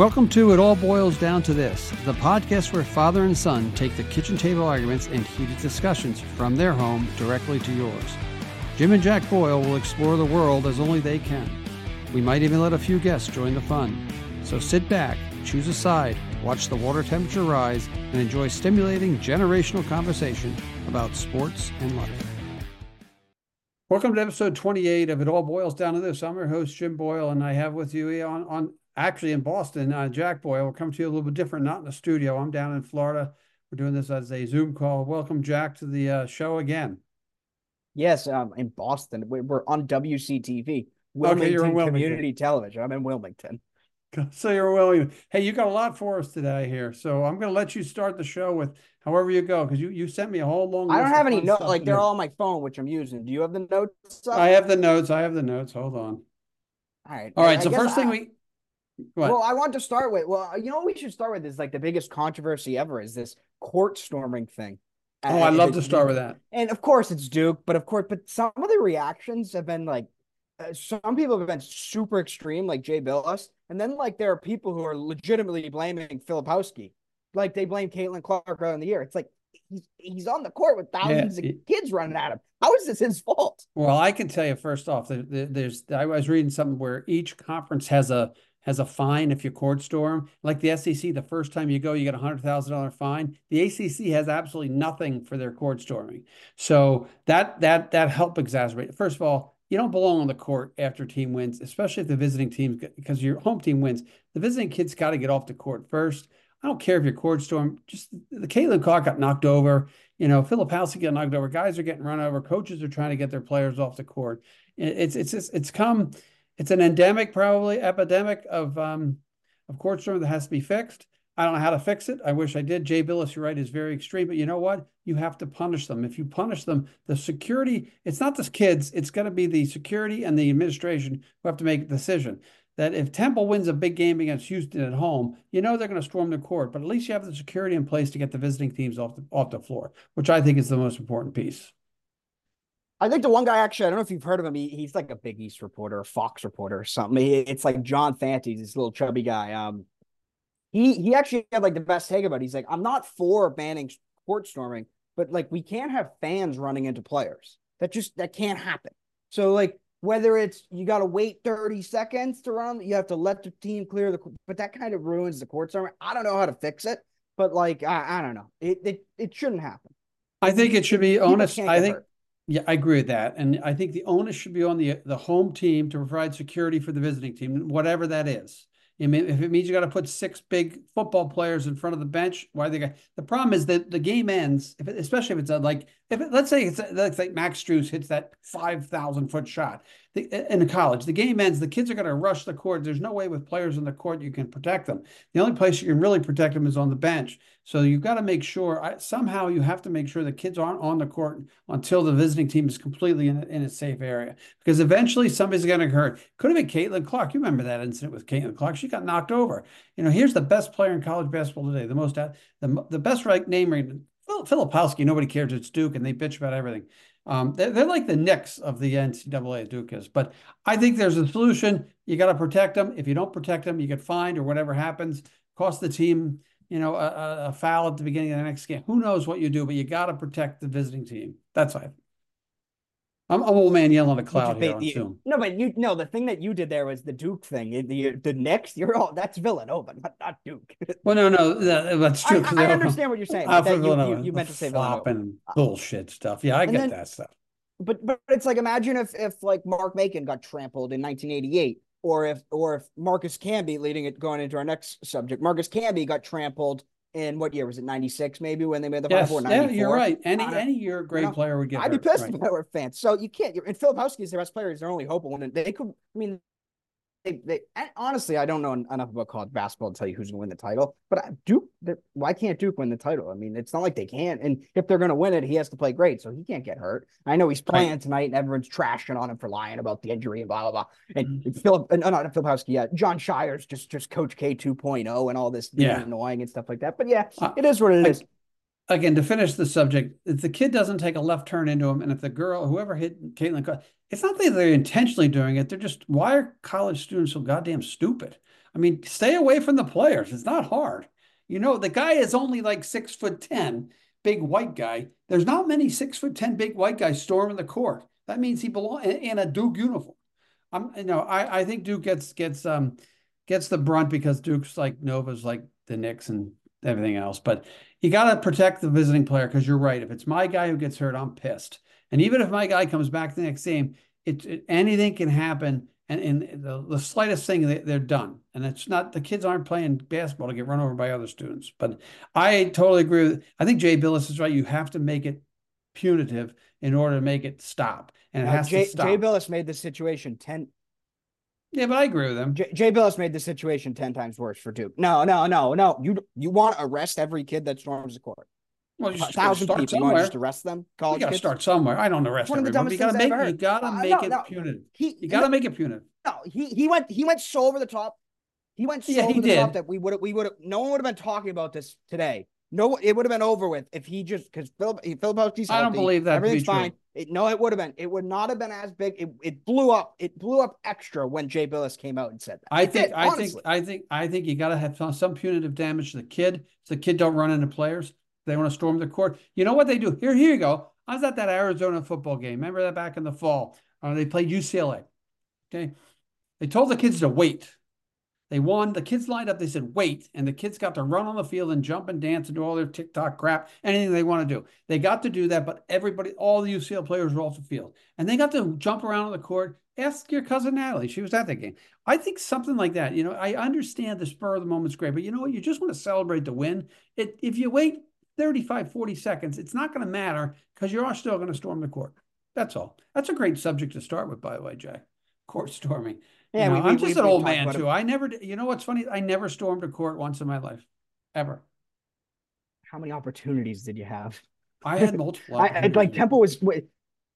Welcome to It All Boils Down to This, the podcast where father and son take the kitchen table arguments and heated discussions from their home directly to yours. Jim and Jack Boyle will explore the world as only they can. We might even let a few guests join the fun. So sit back, choose a side, watch the water temperature rise, and enjoy stimulating generational conversation about sports and life. Welcome to episode 28 of It All Boils Down to This. I'm your host, Jim Boyle, and I have with you on, on actually in Boston, uh, Jack Boyle. We'll come to you a little bit different, not in the studio. I'm down in Florida. We're doing this as a Zoom call. Welcome, Jack, to the uh, show again. Yes, um, in Boston. We're on WCTV, Wilmington, okay, Wilmington Community Television. I'm in Wilmington. So you're Wilmington. Hey, you got a lot for us today here. So I'm going to let you start the show with however you go because you, you sent me a whole long. I don't have any notes. Like they're all on my phone, which I'm using. Do you have the notes? Up? I have the notes. I have the notes. Hold on. All right. All right. I, so I first thing we. Well, I want to start with. Well, you know what we should start with is like the biggest controversy ever is this court storming thing. Oh, I love to start with that. And of course, it's Duke, but of course, but some of the reactions have been like, uh, some people have been super extreme, like Jay Bilas, and then like there are people who are legitimately blaming Filipowski, like they blame Caitlin Clark earlier in the year. It's like he's he's on the court with thousands yeah. of kids running at him. How is this his fault? Well, I can tell you first off, there's I was reading something where each conference has a has a fine if you court storm. Like the SEC, the first time you go, you get a hundred thousand dollar fine. The ACC has absolutely nothing for their court storming. So that that that help exacerbate. First of all, you don't belong on the court after team wins, especially if the visiting team because your home team wins. The visiting kids got to get off the court first. I don't care if your court storm. Just the Caitlin Clark got knocked over. You know, Filipowski got knocked over. Guys are getting run over. Coaches are trying to get their players off the court. It's it's it's, it's come it's an endemic, probably epidemic of um, of court storm that has to be fixed. I don't know how to fix it. I wish I did. Jay Bilas, you're right, is very extreme. But you know what? You have to punish them. If you punish them, the security, it's not the kids, it's going to be the security and the administration who have to make a decision. That if Temple wins a big game against Houston at home, you know they're going to storm the court. But at least you have the security in place to get the visiting teams off the, off the floor, which I think is the most important piece. I think the one guy actually, I don't know if you've heard of him. He, he's like a Big East reporter, a Fox reporter, or something. He, it's like John Fanta, this little chubby guy. Um, he he actually had like the best take about. it. He's like, I'm not for banning court storming, but like we can't have fans running into players. That just that can't happen. So like whether it's you got to wait 30 seconds to run, you have to let the team clear the, but that kind of ruins the court storming. I don't know how to fix it, but like I, I don't know, it it it shouldn't happen. I think it should be honest. I think. Hurt. Yeah, I agree with that, and I think the onus should be on the the home team to provide security for the visiting team, whatever that is. I mean, if it means you got to put six big football players in front of the bench, why they the problem is that the game ends, if it, especially if it's a, like if it, let's say it's let's like Max Strus hits that five thousand foot shot the, in college, the game ends. The kids are going to rush the court. There's no way with players in the court you can protect them. The only place you can really protect them is on the bench. So you've got to make sure I, somehow you have to make sure the kids aren't on the court until the visiting team is completely in in a safe area because eventually somebody's going to hurt. Could have been Caitlin Clark. You remember that incident with Caitlin Clark? She got knocked over. You know, here's the best player in college basketball today. The most the the best right name Filipowski, nobody cares. It's Duke, and they bitch about everything. Um, they're, they're, like the Knicks of the NCAA, Duke is. But I think there's a solution. You got to protect them. If you don't protect them, you get fined or whatever happens. Cost the team, you know, a, a foul at the beginning of the next game. Who knows what you do, but you got to protect the visiting team. That's why. I'm, I'm old man yelling at a cloud here on Zoom. No, but you know the thing that you did there was the Duke thing. The the next, you're all that's Villanova, not, not Duke. Well, no, no, that, that's true. I, I understand what you're saying. But that you, you, you, meant to say Villanova. Uh, bullshit stuff. Yeah, I get then, that stuff. But but it's like imagine if if like Mark Macon got trampled in 1988, or if or if Marcus Camby leading it going into our next subject, Marcus Camby got trampled in what year was it 96 maybe when they made the yes, Final Four? Yeah, you're right. Any uh, any year a great you know, player would get. I'd hurt. be pissed right. if I were a fan. So you can't. And Filipowski is their best player. He's their only hope of winning. They could. I mean, they, they honestly, I don't know enough about college basketball to tell you who's going to win the title. But Duke, why can't Duke win the title? I mean, it's not like they can't. And if they're going to win it, he has to play great, so he can't get hurt. I know he's playing right. tonight, and everyone's trashing on him for lying about the injury and blah blah blah. And mm-hmm. Philip, uh, not Filipowski, yeah, Jon Scheyer's just just Coach K 2.0 and all this yeah. annoying and stuff like that. But yeah, uh, it is what it I, is. Again, to finish the subject, if the kid doesn't take a left turn into him, and if the girl, whoever hit Caitlin, it's not that they're intentionally doing it. They're just, why are college students so goddamn stupid? I mean, stay away from the players. It's not hard. You know, the guy is only like six foot 10, big white guy. There's not many six foot 10 big white guys storming the court. That means he belongs in, in, a Duke uniform. I'm, you know, I, I think Duke gets, gets, um, gets the brunt because Duke's like Nova's like the Knicks and everything else. But you got to protect the visiting player because you're right. If it's my guy who gets hurt, I'm pissed. And even if my guy comes back the next game, it, it anything can happen. And, and the, the slightest thing, they, they're done. And it's not the kids aren't playing basketball to get run over by other students. But I totally agree with. I think Jay Bilas is right. You have to make it punitive in order to make it stop, and it uh, has Jay, to stop. Jay Bilas made the situation ten yeah, but I agree with him. J- Jay Bilas made the situation ten times worse for Duke. No, no, no, no. You you want to arrest every kid that storms the court? Well, you a thousand people. Somewhere. You want to just arrest them? College you got to start somewhere. I don't arrest One everybody. You got to make you got to uh, make no, it no. punitive. He, you got to make it punitive. No, he he went he went so over the top. He went so yeah, over the did. top that we would we would no one would have been talking about this today. No, it would have been over with if he just because Phil Filipowski's I don't believe that. Everything's fine. It, no, it would have been. It would not have been as big. It, it blew up. It blew up extra when Jay Bilas came out and said that. I it think. Did, I think. I think. I think you got to have some, some punitive damage to the kid, so the kid don't run into players. They want to storm the court. You know what they do? Here, here you go. I was at that Arizona football game. Remember that back in the fall? Uh, they played UCLA. Okay, they told the kids to wait. They won. The kids lined up. They said, wait. And the kids got to run on the field and jump and dance and do all their TikTok crap, anything they want to do. They got to do that, but everybody, all the UCL players were off the field. And they got to jump around on the court. Ask your cousin Natalie. She was at that game. I think something like that. You know, I understand the spur of the moment's great, but you know what? You just want to celebrate the win. It, if you wait 35, 40 seconds, it's not going to matter because you're still going to storm the court. That's all. That's a great subject to start with, by the way, Jack. Court storming. Yeah, you know, we, I'm we, just we, an old man too. I never, you know what's funny? I never stormed a court once in my life, ever. How many opportunities did you have? I had multiple. I, like Temple was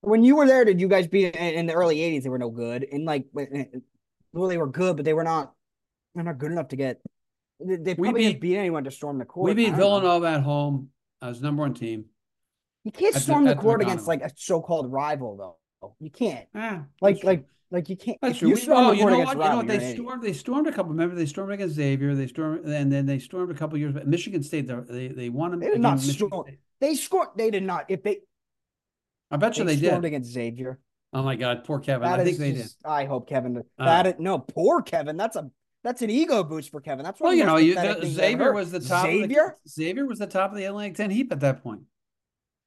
when you were there. Did you guys beat in the early '80s? They were no good, and like well, they were good, but they were not. They're not good enough to get. They probably we beat, beat anyone to storm the court. We beat Villanova know. at home as number one team. You can't storm the, the court against like a so-called rival, though. You can't. Ah, like like like you can't. That's true. You, oh, you know what? You know what? They stormed. They stormed a couple. Remember, they stormed against Xavier. They stormed, and then they stormed a couple years. But Michigan State, they they won. them. They did not storm. They scored. They did not. If they, I bet you they, they stormed did against Xavier. Oh my God, poor Kevin. That I think they just, did. I hope Kevin. Uh, that is, no, poor Kevin. That's a that's an ego boost for Kevin. That's what. Well, you know, you, the, Xavier was the top. Xavier. The, Xavier was the top of the Atlantic Ten heap at that point.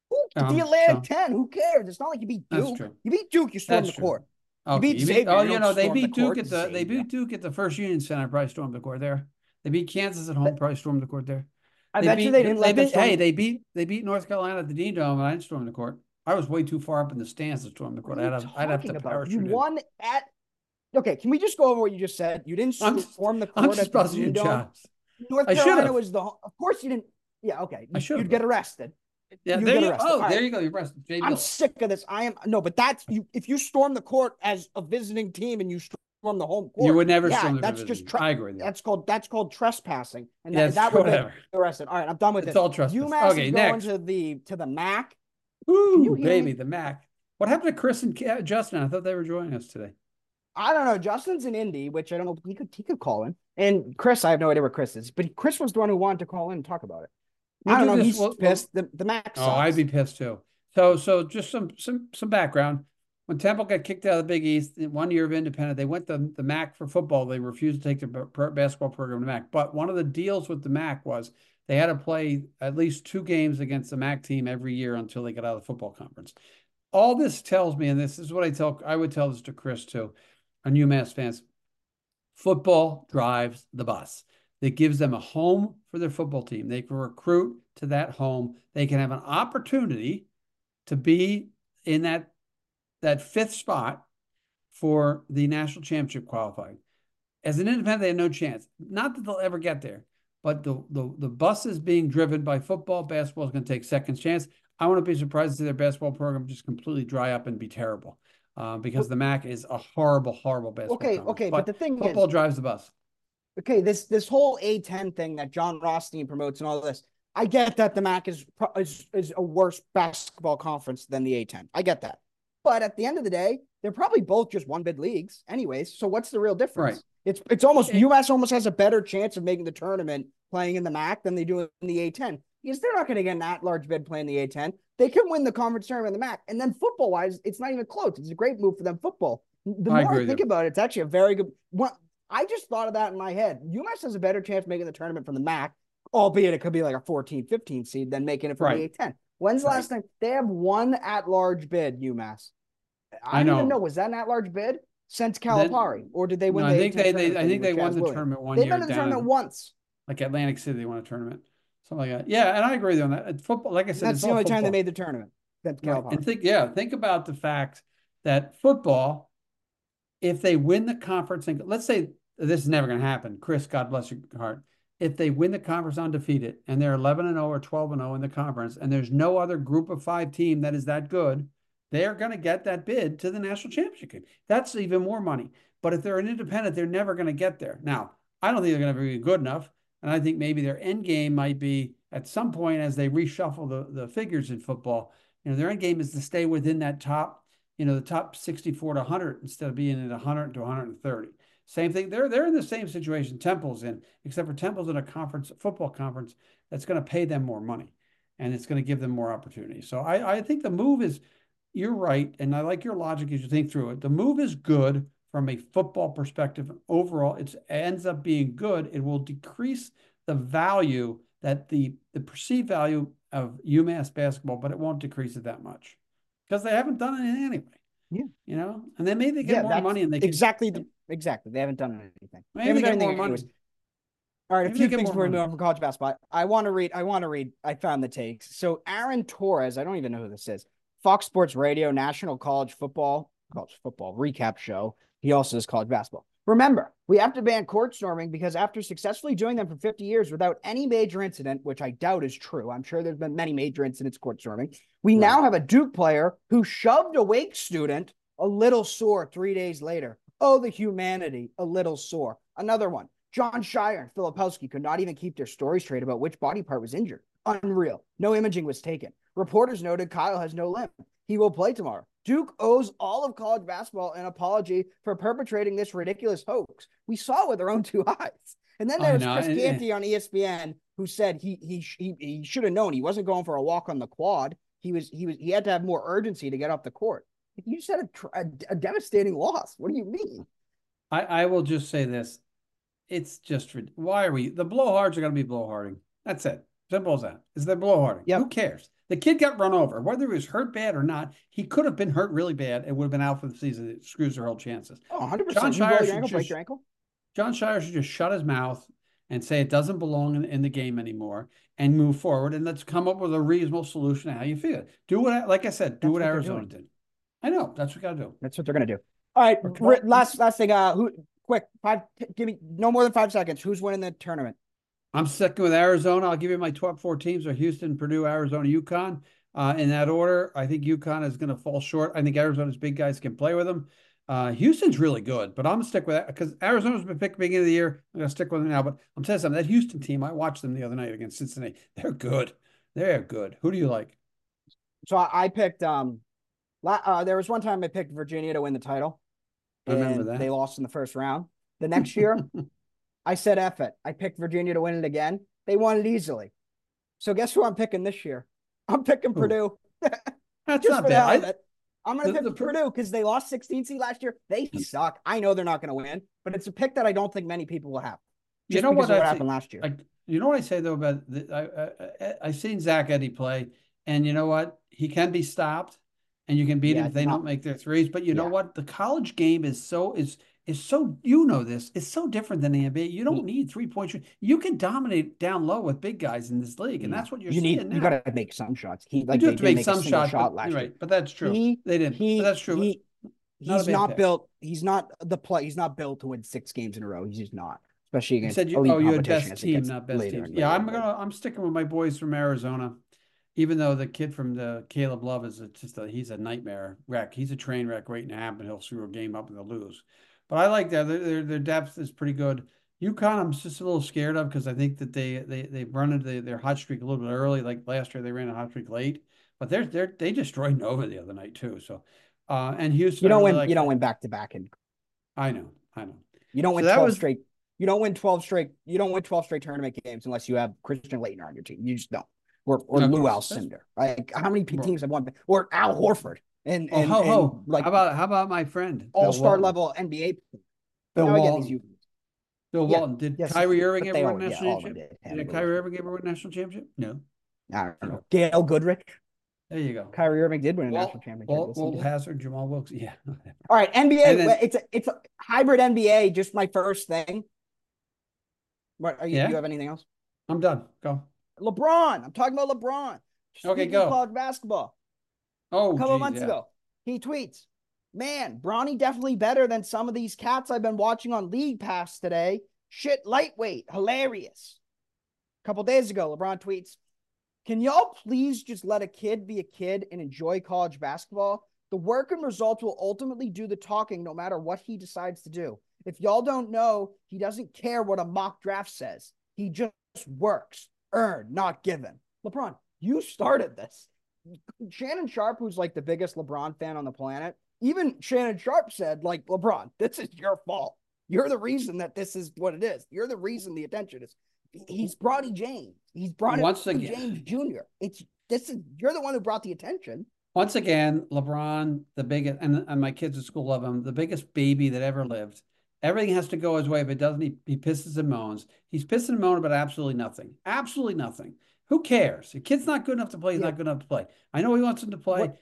Who, um, the Atlantic so. Ten. Who cares? It's not like you beat Duke. You beat Duke. You stormed the court. Oh, okay. Beat Xavier, oh, you know they beat the Duke at the they beat Duke at the First Union Center. Probably stormed the court there. They beat Kansas at home. Probably stormed the court there. I they bet beat, you they didn't. They beat, hey, they beat they beat North Carolina at the Dean Dome, and I didn't storm the court. I was way too far up in the stands to storm the court. I'd have, I'd have to parachute. You won at. Okay, can we just go over what you just said? You didn't storm the court I'm at the Dean Dome. North Carolina was the. Of course you didn't. Yeah, okay. I should. You'd get arrested. Yeah, you there you, oh, right. there you go. You're arrested. Jay I'm sick of this. I am no, but that's you. If you storm the court as a visiting team and you storm the home court, you would never yeah, That's just tre- I agree. That's called that's called trespassing, and that, that would be arrested. All right, I'm done with it's this. all trespassing. UMass okay, is next. going to the to the MAC. Ooh, baby, me? the MAC. What happened to Chris and uh, Justin? I thought they were joining us today. I don't know. Justin's in Indy, which I don't know. He could he could call in. And Chris, I have no idea where Chris is, but Chris was the one who wanted to call in and talk about it. We'll I don't know. This. He's we'll, pissed. The the max. Oh, I'd be pissed too. So so just some some some background. When Temple got kicked out of the Big East, one year of independent, they went to the MAC for football. They refused to take the basketball program to MAC. But one of the deals with the MAC was they had to play at least two games against the MAC team every year until they got out of the football conference. All this tells me, and this is what I tell, I would tell this to Chris too, and UMass fans. Football drives the bus that gives them a home for their football team. They can recruit to that home. They can have an opportunity to be in that that fifth spot for the national championship qualifying. As an independent, they have no chance. Not that they'll ever get there, but the the, the bus is being driven by football. Basketball is going to take second chance. I want to be surprised to see their basketball program just completely dry up and be terrible. Uh, because the MAC is a horrible, horrible basketball. Okay, okay, but, but, the thing is football is, drives the bus okay, this this whole A10 thing that Jon Rothstein promotes and all this, I get that the MAC is is is a worse basketball conference than the A10. I get that, but at the end of the day, they're probably both just one bid leagues, anyways. So what's the real difference? Right. It's it's almost UMass almost has a better chance of making the tournament playing in the MAC than they do in the A10 because they're not going to get that large bid playing the A10. They can win the conference tournament in the MAC, and then football wise, it's not even close. It's a great move for them football. The I more I think about it, it's actually a very good. What I just thought of that in my head. UMass has a better chance of making the tournament from the MAC, albeit it could be like a 14, 15 seed than making it from Right. the A10. When's the Right. last time they have one at large bid? UMass. I, I don't even know. know. Was that an at large bid since That- Calipari, or did they win No, the I think they, they I think they won the Williams? tournament one year. They've been in the tournament in- once. like Atlantic City, they won a tournament, something like that. Yeah, and I agree with you on that. Football, like I said, That's it's the only time they made the tournament. Since Right. Calipari. And think, yeah, think about the fact that football, if they win the conference, and let's say this is never going to happen, Chris, God bless your heart. If they win the conference undefeated and they're 11 and 0 or 12 and 0 in the conference, and there's no other group of five team that is that good, they are going to get that bid to the national championship game. That's even more money. But if they're an independent, they're never going to get there. Now, I don't think they're going to be good enough. And I think maybe their end game might be at some point as they reshuffle the, the figures in football, you know, their end game is to stay within that top, you know, the top 64 to 100 instead of being at 100 to 130. Same thing. They're they're in the same situation Temple's in, except for Temple's in a conference football conference that's going to pay them more money, and it's going to give them more opportunity. So I I think the move is, you're right, and I like your logic as you think through it. The move is good from a football perspective. Overall, it ends up being good. It will decrease the value that the the perceived value of UMass basketball, but it won't decrease it that much because they haven't done it anyway. Yeah. You know, and then maybe they get Yeah, more money and they can, exactly the, exactly. They haven't done anything. They maybe they done get more money. anyways. All right, a few things more before we move money. on from college basketball. I want to read. I want to read. I found the takes. So Aaron Torres. I don't even know who this is. Fox Sports Radio, National College Football, College Football Recap Show. He also does college basketball. Remember, we have to ban court storming because after successfully doing them for 50 years without any major incident, which I doubt is true, I'm sure there's been many major incidents court storming. We Right. now have a Duke player who shoved a Wake student a little sore three days later. Oh, the humanity, a little sore. Another one. Jon Scheyer and Filipowski could not even keep their story straight about which body part was injured. Unreal. No imaging was taken. Reporters noted Kyle has no limb. He will play tomorrow. Duke owes all of college basketball an apology for perpetrating this ridiculous hoax. We saw it with our own two eyes. And then there's know, Chris Canty on ESPN who said he he he, he should have known he wasn't going for a walk on the quad. He was he was he had to have more urgency to get off the court. You said a, a, a devastating loss. What do you mean? I, I will just say this. It's just why are we the blowhards are going to be blowharding. That's it. Simple as that. Is they're blowharding. Yep. Who cares? The kid got run over. Whether he was hurt bad or not, he could have been hurt really bad and would have been out for the season. It screws their whole chances. Oh, 100%. John you blow Shire should ankle, break just- your ankle. Jon Scheyer should just shut his mouth and say it doesn't belong in, in the game anymore and move forward and let's come up with a reasonable solution to how you feel. Do what, like I said, do That's what what Arizona did. I know that's what we got to do. That's what they're gonna do. All right. Last last thing. Uh, who? Quick, five. Give me no more than five seconds. Who's winning the tournament? I'm sticking with Arizona. I'll give you my top four teams are Houston, Purdue, Arizona, UConn. Uh, in that order, I think UConn is going to fall short. I think Arizona's big guys can play with them. Uh, Houston's really good, but I'm gonna stick with that because Arizona's been picked beginning of the year. I'm gonna stick with them now. But I'm telling you something. That Houston team, I watched them the other night against Cincinnati. They're good. They're good. Who do you like? So I, I picked. Um, la- uh, there was one time I picked Virginia to win the title. I remember that. They lost in the first round. The next year, I said F it. I picked Virginia to win it again. They won it easily. So guess who I'm picking this year? I'm picking Who? Purdue. That's Just not for the hell bad. I, I'm gonna pick the Purdue because they lost 16 seed last year. They hmm. suck. I know they're not gonna win, but it's a pick that I don't think many people will have. You know what I happened last year. I, you know what I say though about the, I, I, I, I've seen Zach Edey play, and you know what? He can be stopped, and you can beat Yeah, him if they not- don't make their threes. But you know what? The college game is so is is so you know this is so different than the NBA. You don't mm. need three point shoot. You can dominate down low with big guys in this league, and mm. that's what you're you need now. you gotta make some shots. He like you do have to make make some shots, shot but, last you're year. right? But that's true. He they didn't. he but that's true. he Not he's not pick. built. He's not the play. He's not built to win six games in a row. He's just not, especially You against said you, elite oh, you had best team, not best and Yeah, I'm gonna I'm sticking with my boys from Arizona, even though the kid from the Caleb Love is a, just a he's a nightmare wreck. He's a train wreck waiting to happen. He'll screw a game up and they'll lose. But I like that. Their, their their depth is pretty good. UConn, I'm just a little scared of because I think that they they they've run into their hot streak a little bit early. Like last year, they ran a hot streak late, but they're they're they destroyed Nova the other night too. So, uh, and Houston, you don't really win. Like you don't win back to back, and I know, I know. You don't win so twelve was... straight. You don't win twelve straight. You don't win twelve straight tournament games unless you have Christian Laettner on your team. You just don't. Or or no, Lew Alcindor. Like how many teams have won? Or Al Horford. And, and, oh, ho, and like how about how about my friend all star level NBA? Bill Walton. Bill yeah. Walton. Did yes, Kyrie Irving ever win national yeah, championship? Did, did Kyrie Irving ever win national championship? No. I don't know. Gail Goodrich. There you go. Kyrie Irving did win a national championship. Walt Hazzard, Jamaal Wilkes. Yeah. All right, NBA. Then, it's a it's a hybrid NBA. Just my first thing. What are you? Yeah. Do you have anything else? I'm done. Go. LeBron. I'm talking about LeBron. okay, go. College basketball. Oh, a couple geez, months yeah. ago, he tweets, "Man, Bronny definitely better than some of these cats I've been watching on League Pass today. Shit, lightweight, hilarious." A couple days ago, LeBron tweets, "Can y'all please just let a kid be a kid and enjoy college basketball? The work and results will ultimately do the talking, no matter what he decides to do. If y'all don't know, he doesn't care what a mock draft says. He just works, earned, not given." LeBron, you started this. Shannon Sharpe, who's like the biggest LeBron fan on the planet, even Shannon Sharpe said, like, LeBron, this is your fault. You're the reason that this is what it is. You're the reason the attention is. He's Bronny James. He's brought Once again, James Jr. It's this is you're the one who brought the attention. Once again, LeBron, the biggest, and, and my kids at school love him, the biggest baby that ever lived. Everything has to go his way. If it doesn't, he, he pisses and moans. He's pissing and moaning about absolutely nothing. Absolutely nothing. Who cares? The kid's not good enough to play. He's yeah. not good enough to play. I know he wants him to play. What?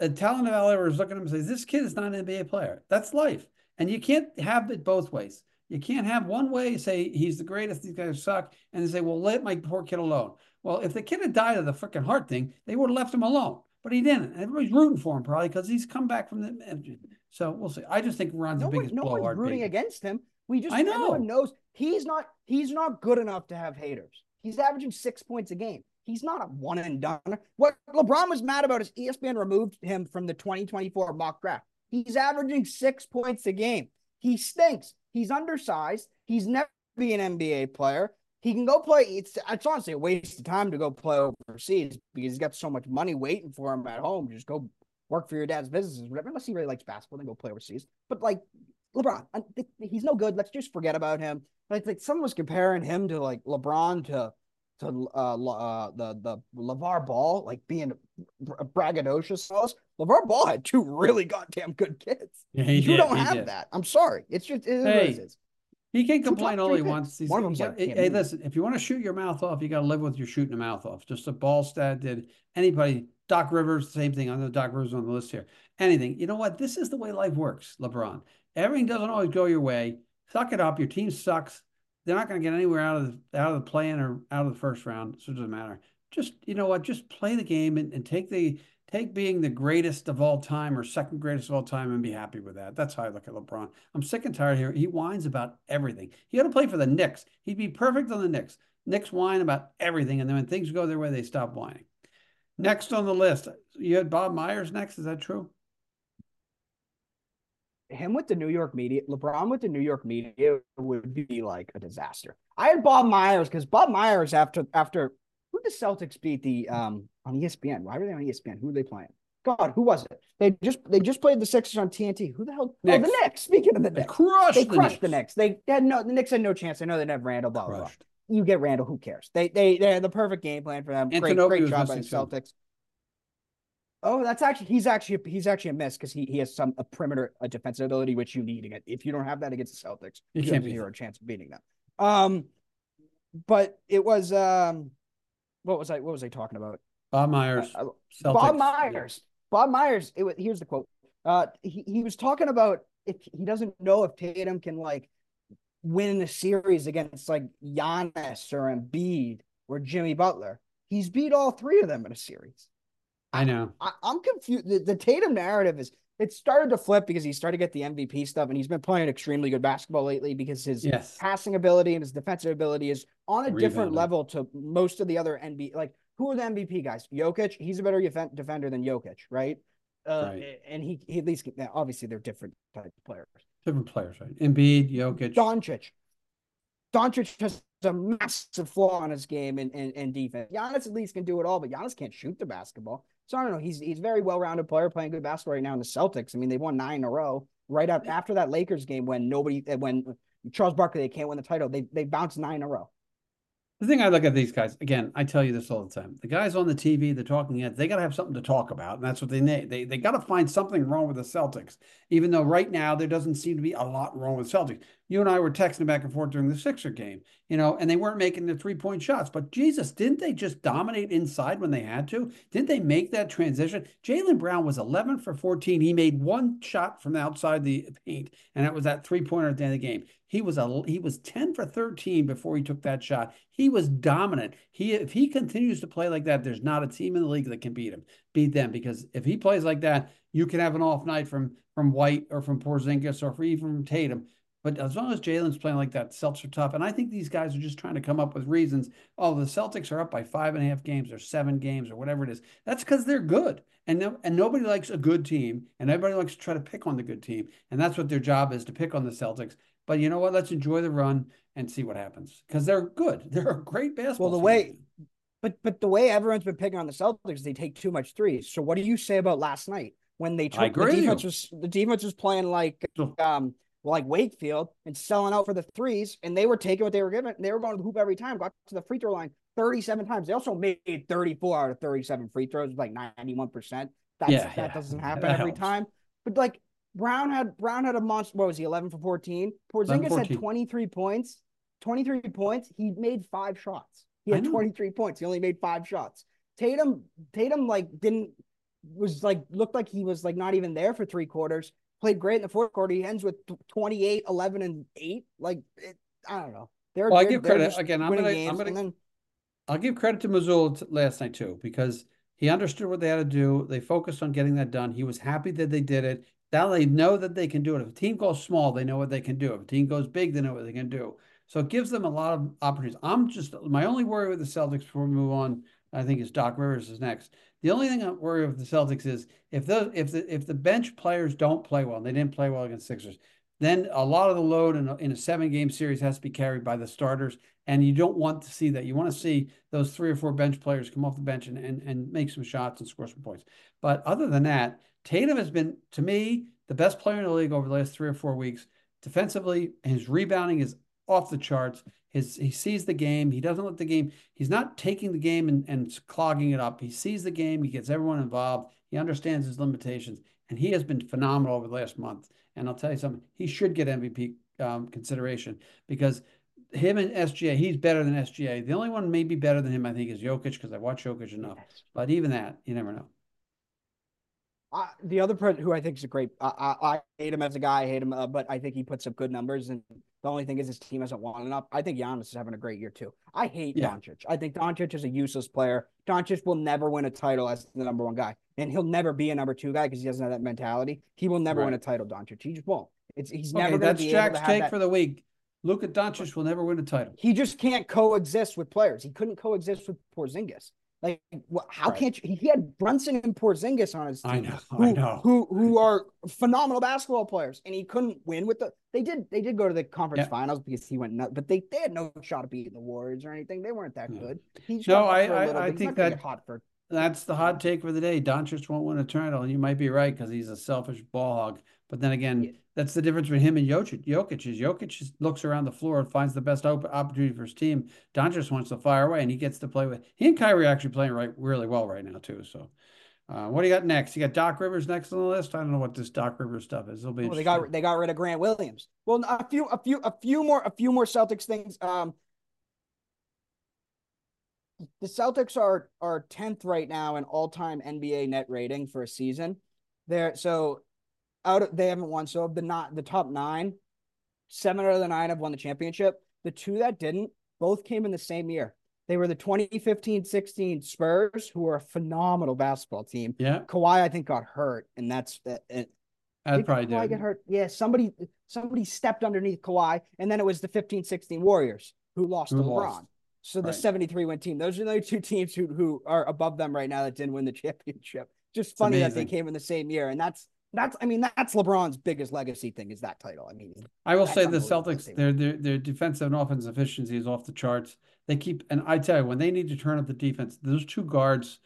A talent evaluator is looking at him and says, "This kid is not an NBA player." That's life, and you can't have it both ways. You can't have one way say he's the greatest, these guys suck, and say, "Well, let my poor kid alone." Well, if the kid had died of the freaking heart thing, they would have left him alone. But he didn't. Everybody's rooting for him probably because he's come back from the. So we'll see. I just think Ron's no the biggest one, no one's rooting baby. against him. We just I know. everyone knows he's not he's not good enough to have haters. He's averaging six points a game. He's not a one and done. What LeBron was mad about is ESPN removed him from the 2024 mock draft. He's averaging six points a game. He stinks. He's undersized. He's never be an NBA player. He can go play. It's it's honestly a waste of time to go play overseas because he's got so much money waiting for him at home. Just go work for your dad's businesses, whatever. Unless he really likes basketball, then go play overseas. But like LeBron, he's no good. Let's just forget about him. Like, like someone was comparing him to like LeBron to to uh, uh, the the LeVar Ball, like being a braggadocious. LeVar Ball had two really goddamn good kids. Yeah, you did, don't have did. that. I'm sorry. It's just it hey, it is. He can complain all he wants. He's, One of them's like, hey, listen, if you want to shoot your mouth off, you got to live with your shooting your mouth off. Just a ball stat did anybody. Doc Rivers, same thing. I know Doc Rivers on the list here. Anything. You know what? This is the way life works, LeBron. Everything doesn't always go your way. Suck it up. Your team sucks they're not going to get anywhere out of the out of the play-in or out of the first round, so it doesn't matter. Just you know what, just play the game and, and take the take being the greatest of all time or second greatest of all time and be happy with that. That's how I look at LeBron. I'm sick and tired here. He whines about everything. He ought to play for the Knicks. He'd be perfect on the Knicks. Knicks whine about everything, and then when things go their way, they stop whining. Next on the list, you had Bob Myers next. Is that true? Him with the New York media, LeBron with the New York media would be like a disaster. I had Bob Myers because Bob Myers after after who the Celtics beat the um on ESPN. Why were they on ESPN? Who were they playing? God, who was it? They just they just played the Sixers on TNT. Who the hell? Knicks. Oh, the Knicks. Speaking of the Knicks, they crushed. They crushed the Knicks. They had no. The Knicks had no chance. I know they have Randle. Blah blah. blah. You get Randle. Who cares? They they they had the perfect game plan for them. Great great job by the Celtics. Oh, that's actually he's actually he's actually a miss because he he has some a perimeter a defensive ability which you need. If you don't have that against the Celtics, you, you can't have zero chance of beating them. Um, but it was um, what was I what was I talking about? Bob Myers. Uh, uh Bob Myers. Bob Myers. It was, here's the quote. Uh, he he was talking about if he doesn't know if Tatum can like win a series against like Giannis or Embiid or Jimmy Butler. He's beat all three of them in a series. I know. I, am confused. The, the, Tatum narrative is it started to flip because he started to get the MVP stuff, and he's been playing extremely good basketball lately because his yes. passing ability and his defensive ability is on a Rebounding. different level to most of the other NBA. Like, who are the MVP guys? Jokic. He's a better defender than Jokic, right? Uh, right. And he, he at least obviously they're different type of players. Different players, right? Embiid, Jokic, Doncic. Doncic has a massive flaw in his game and, and, and defense. Giannis at least can do it all, but Giannis can't shoot the basketball. So I don't know. He's he's very well rounded player playing good basketball right now in the Celtics. I mean, they won nine in a row right up after that Lakers game when nobody eh, when Charles Barkley they can't win the title. They they bounced nine in a row the thing I look at these guys again, I tell you this all the time. The guys on the TV, the talking heads, they got to have something to talk about, and that's what they need. They they got to find something wrong with the Celtics, even though right now there doesn't seem to be a lot wrong with Celtics. You and I were texting back and forth during the Sixer game, you know, and they weren't making the three point shots. But Jesus, didn't they just dominate inside when they had to? Didn't they make that transition? Jaylen Brown was 11 for 14. He made one shot from the outside the paint, and that was that three pointer at the end of the game. He was a he was 10 for 13 before he took that shot. He was dominant. He if he continues to play like that, there's not a team in the league that can beat him, beat them. Because if he plays like that, you can have an off night from from White or from Porzingis or even from Tatum. But as long as Jalen's playing like that, Celtics are tough. And I think these guys are just trying to come up with reasons. Oh, the Celtics are up by five and a half games or seven games or whatever it is. That's because they're good. And, no, and nobody likes a good team. And everybody likes to try to pick on the good team. And that's what their job is to pick on the Celtics. But you know what? Let's enjoy the run and see what happens because they're good. They're a great basketball. Well, the way, but but the way everyone's been picking on the Celtics, they take too much threes. So what do you say about last night when they took the defense was the defense was playing like um like Wakefield and selling out for the threes, and they were taking what they were given. They were going to the hoop every time, got to the free throw line 37 times. They also made 34 out of 37 free throws, like 91%. That's yeah, that yeah. doesn't happen that every helps. time. But like Brown had Brown had a monster. What was he? Eleven for fourteen. Porzingis 14. had twenty three points. Twenty three points. He made five shots. He had twenty three points. He only made five shots. Tatum Tatum like didn't was like looked like he was like not even there for three quarters. Played great in the fourth quarter. He ends with 28, 11, and eight. Like it, I don't know. They're, well, I give credit again. I'm gonna, I'm gonna, then... I'll give credit to Mazzulla last night too because he understood what they had to do. They focused on getting that done. He was happy that they did it. Now they know that they can do it. If a team goes small, they know what they can do. If a team goes big, they know what they can do. So it gives them a lot of opportunities. I'm just my only worry with the Celtics before we move on. I think is Doc Rivers is next. The only thing I worry with the Celtics is if the if the if the bench players don't play well, and they didn't play well against Sixers, then a lot of the load in a, in a seven game series has to be carried by the starters, and you don't want to see that. You want to see those three or four bench players come off the bench and and, and make some shots and score some points. But other than that, Tatum has been, to me, the best player in the league over the last three or four weeks. Defensively, his rebounding is off the charts. His he sees the game. He doesn't let the game. He's not taking the game and, and clogging it up. He sees the game. He gets everyone involved. He understands his limitations, and he has been phenomenal over the last month. And I'll tell you something. He should get MVP um, consideration because him and SGA, he's better than SGA. The only one maybe better than him, I think, is Jokic because I watch Jokic enough. But even that, you never know the other person who I think is a great, I, I, I hate him as a guy, I hate him, uh, but I think he puts up good numbers. And the only thing is his team hasn't won enough. I think Giannis is having a great year too. I hate yeah. Doncic. I think Doncic is a useless player. Doncic will never win a title as the number one guy, and he'll never be a number two guy because he doesn't have that mentality. He will never right. win a title. Doncic, he just won't. It's he's okay, never. That's Jack's take that. for the week. Luka Doncic will never win a title. He just can't coexist with players. He couldn't coexist with Porzingis. Like, how right. can't you? He had Brunson and Porzingis on his team. I know, who, I know. Who who are phenomenal basketball players, and he couldn't win with the. They did they did go to the conference yeah. finals because he went nuts, but they they had no shot of beating the Warriors or anything. They weren't that good. He's no, I I, I think that hot for. That's the hot take for the day. Doncic won't win a title, and you might be right because he's a selfish ball hog. But then again, yeah. that's the difference between him and Jokic. Jokic is Jokic looks around the floor and finds the best op- opportunity for his team. Doncic wants to fire away, and he gets to play with. He and Kyrie actually playing right really well right now too. So, uh, what do you got next? You got Doc Rivers next on the list. I don't know what this Doc Rivers stuff is. It'll be. Well, they got they got rid of Grant Williams. Well, a few a few a few more a few more Celtics things. Um, the Celtics are are tenth right now in all time NBA net rating for a season. There, so out of they haven't won. So of the not the top nine, seven out of the nine have won the championship. The two that didn't both came in the same year. They were the 2015-16 Spurs, who were a phenomenal basketball team. Yeah. Kawhi, I think, got hurt, and that's it. Eh. I probably Kawhi did. get hurt. Yeah, somebody somebody stepped underneath Kawhi, and then it was the 15-16 Warriors who lost who to LeBron. Lost. So the right. 73 win team. Those are the two teams who who are above them right now that didn't win the championship. Just funny that they came in the same year, and that's That's I mean that's LeBron's biggest legacy thing is that title. I mean, I will say the Celtics their their their defensive and offensive efficiency is off the charts. They keep and I tell you when they need to turn up the defense, those two guards.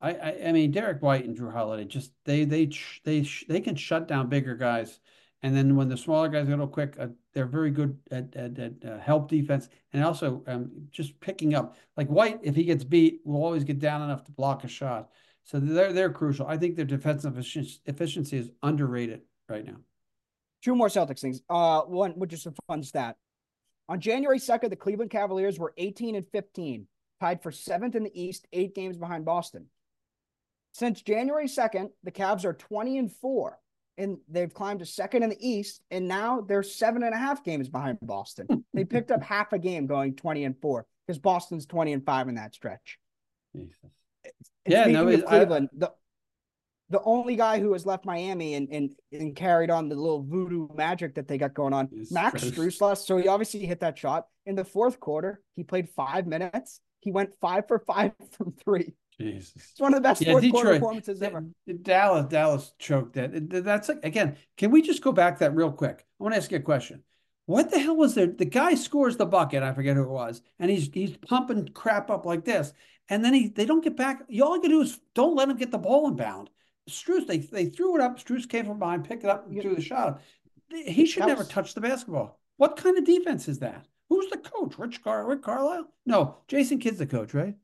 I I, I mean Derrick White and Jrue Holiday just they they they they can shut down bigger guys, and then when the smaller guys get a little quick, uh, they're very good at at, at uh, help defense and also um, just picking up like White if he gets beat will always get down enough to block a shot. So they're they're crucial. I think their defensive efficiency is underrated right now. Two more Celtics things. Uh, one, which is a fun stat. On January 2nd, the Cleveland Cavaliers were 18 and 15, tied for seventh in the East, eight games behind Boston. Since January 2nd, the Cavs are 20 and 4, and they've climbed to second in the East, and now they're seven and a half games behind Boston. they picked up half a game going 20 and 4 because Boston's 20 and 5 in that stretch. Jesus. It's yeah, no, Cleveland. I, the the only guy who has left Miami and and, and carried on the little voodoo magic that they got going on, Max Strus So he obviously hit that shot in the fourth quarter. He played five minutes. He went five for five from three. Jesus. It's one of the best yeah, fourth Detroit, quarter performances ever. Dallas, Dallas choked that. That's like, again, can we just go back that real quick? I want to ask you a question. What the hell was there? The guy scores the bucket. I forget who it was, and he's he's pumping crap up like this, and then he they don't get back. All you can do is don't let him get the ball in bound. Strus, they they threw it up. Strus came from behind, picked it up, and threw the shot. He should never touch the basketball. What kind of defense is that? Who's the coach? Rich Car Rick Carlisle? No, Jason Kidd's the coach, right?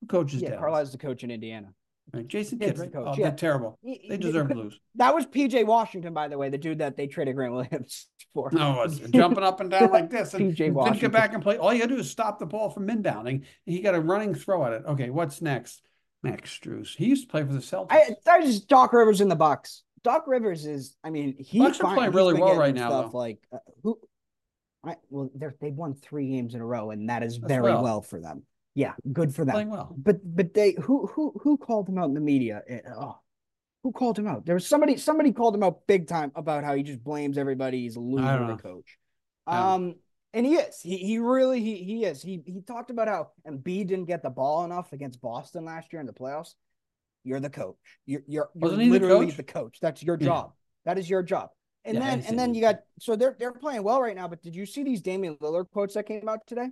Who coaches? Yeah, Carlisle's the coach in Indiana. Right. Jason Kidd, right? Coach. Oh, yeah. they're terrible. They deserve to lose. That was PJ Washington, by the way, the dude that they traded Grant Williams for. No, was jumping up and down like this. And PJ Washington. Didn't get back and play. All you gotta do is stop the ball from inbounding. He got a running throw at it. Okay, what's next? Max Strus. He used to play for the Celtics. I, I just Doc Rivers in the Bucks. Doc Rivers is, I mean, he's Bucks are playing really well right now. Stuff though. like uh, who? I, well, they've won three games in a row, and that is That's very well. well. for them. Yeah, good for them. Playing well, but but they who who who called him out in the media? It, eh, oh, who called him out? There was somebody somebody called him out big time about how he just blames everybody. He's a loser, the coach. Um, and he is. He he really he he is. He he talked about how Embiid didn't get the ball enough against Boston last year in the playoffs. You're the coach. You're you're, you're literally the coach? the coach? That's your job. Yeah. That is your job. And yeah, then and then you got so they're they're playing well right now. But did you see these Damian Lillard quotes that came out today?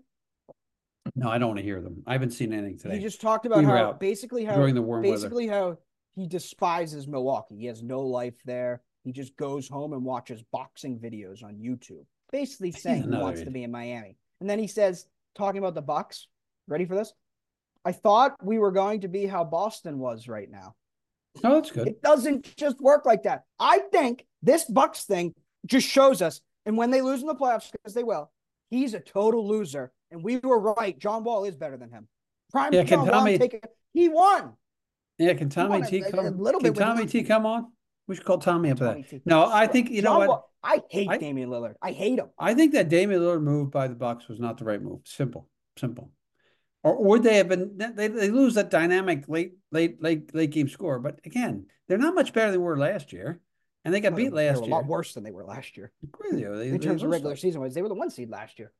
No, I don't want to hear them. I haven't seen anything today. He just talked about we how basically how during the warm basically weather. how he despises Milwaukee. He has no life there. He just goes home and watches boxing videos on YouTube basically saying he wants to be in Miami. And then he says, talking about the Bucks. Ready for this? I thought we were going to be how Boston was right now. Oh, that's good. It doesn't just work like that. I think this Bucks thing just shows us, and when they lose in the playoffs, because they will, he's a total loser. And we were right. John Wall is better than him. Prime yeah, John can Tommy, Wall take he won. Yeah, can Tommy T come? A, little can bit Tommy T come on? We should call Tommy up that. No, I think you John know what. I hate I, Damian Lillard. I hate him. I think that Damian Lillard move by the Bucks was not the right move. Simple, simple. Or would they have been? They, they lose that dynamic late late late late game score. But again, they're not much better than they were last year, and they got well, beat last year. A lot worse than they were last year. Really, they, in terms of regular season wise, they were the one seed last year.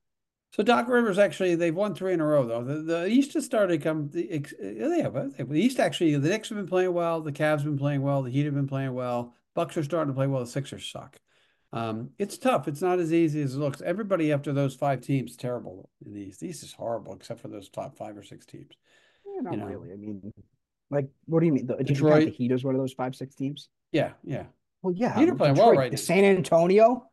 So Doc Rivers actually they've won three in a row though. The, the East has started to come. The, they have the East actually. The Knicks have been playing well. The Cavs have been playing well. The Heat have been playing well. Bucks are starting to play well. The Sixers suck. Um, it's tough. It's not as easy as it looks. Everybody after those five teams terrible in the East. The East is horrible except for those top five or six teams. Yeah, not you know? really. I mean, like, what do you mean? Did Detroit, you the Heat is one of those five, six teams? Yeah, yeah. Well, yeah. Heat are playing Detroit, well right. San Antonio.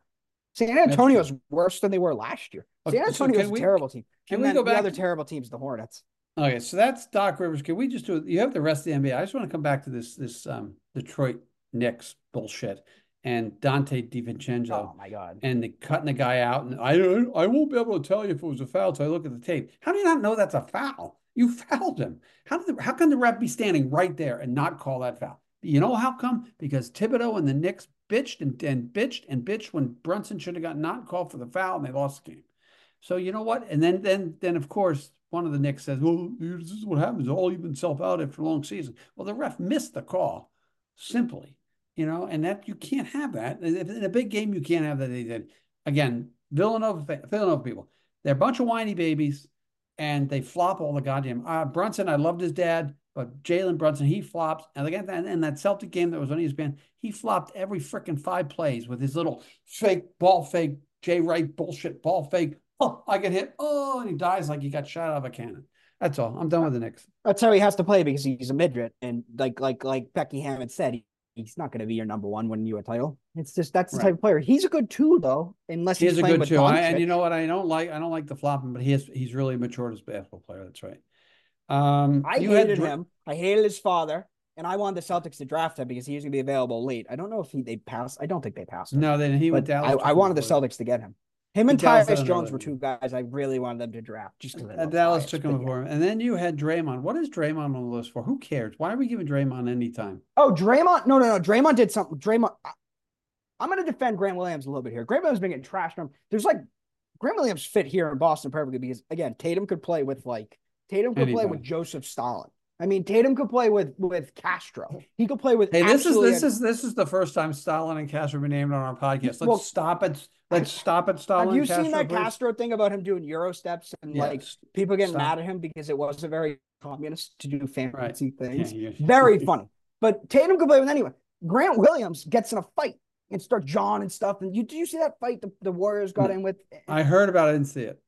San Antonio's worse than they were last year. San Antonio's so a we, terrible team. Can and we go back? The other terrible teams, the Hornets. Okay, so that's Doc Rivers. Can we just do it? You have the rest of the NBA. I just want to come back to this this um, Detroit Knicks bullshit and Donte DiVincenzo. Oh my god! And the cutting the guy out, and I I won't be able to tell you if it was a foul until I look at the tape. How do you not know that's a foul? You fouled him. How did the, how can the ref be standing right there and not call that foul? You know how come? Because Thibodeau and the Knicks bitched and, and bitched and bitched when Brunson should have got not called for the foul and they lost the game. So you know what? And then then then of course one of the Knicks says, "Well, this is what happens. All even self out after a long season." Well, the ref missed the call simply you know, and that you can't have that in a big game. You can't have that. They did again. Villanova, Villanova people, they're a bunch of whiny babies. and they flop all the goddamn. Uh, Brunson, I loved his dad, but Jalen Brunson, he flops. And again, in that Celtic game that was on ESPN, he flopped every freaking five plays with his little fake ball fake, Jay Wright bullshit ball fake. Oh, I get hit. Oh, and he dies like he got shot out of a cannon. That's all. I'm done with the Knicks. That's how he has to play because he's a midget, and like like like Becky Hammon said, he, he's not going to be your number one winning you a title. It's just that's the right. type of player. He's a good two though, unless he's he a good two. I, and you know what? I don't like I don't like the flopping, but he has he's really matured as a basketball player. That's right. Um, I hated had... him. I hated his father, and I wanted the Celtics to draft him because he was going to be available late. I don't know if he they passed. I don't think they passed. Him. No, then he went down. I, I wanted the Celtics to get him. Him and Tyus Jones were two guys I really wanted them to draft just because Dallas took him before him. And then you had Draymond. What is Draymond on the list for? Who cares? Why are we giving Draymond any time? Oh, Draymond. No, no, no. Draymond did something. Draymond. I, am going to defend Grant Williams a little bit here. Grant Williams been getting trashed. There's like Grant Williams fit here in Boston perfectly because again, Tatum could play with like Tatum could play with Joseph Stalin. I mean, Tatum could play with with Castro. He could play with. Hey, this is this is this is the first time Stalin and Castro have been named on our podcast. Let's well, stop it. Let's stop it, Stalin. Have you Castro, seen that please? Castro thing about him doing Euro steps and yes. like people getting stop. mad at him because it wasn't very communist to do fancy right. things? Yeah, very funny. But Tatum could play with anyone. Grant Williams gets in a fight and start jawing and stuff. And you do you see that fight the, the Warriors got no, in with? I heard about it. I didn't see it.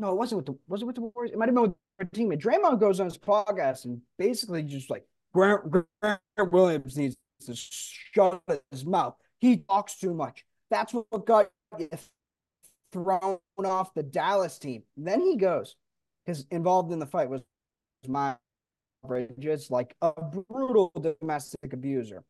No, it wasn't with the was it with the Warriors? It might have been with their teammate. Draymond goes on his podcast and basically just like Grant, Grant Williams needs to shut his mouth. He talks too much. That's what got thrown off the Dallas team. Then he goes, because involved in the fight was Miles Bridges, like a brutal domestic abuser.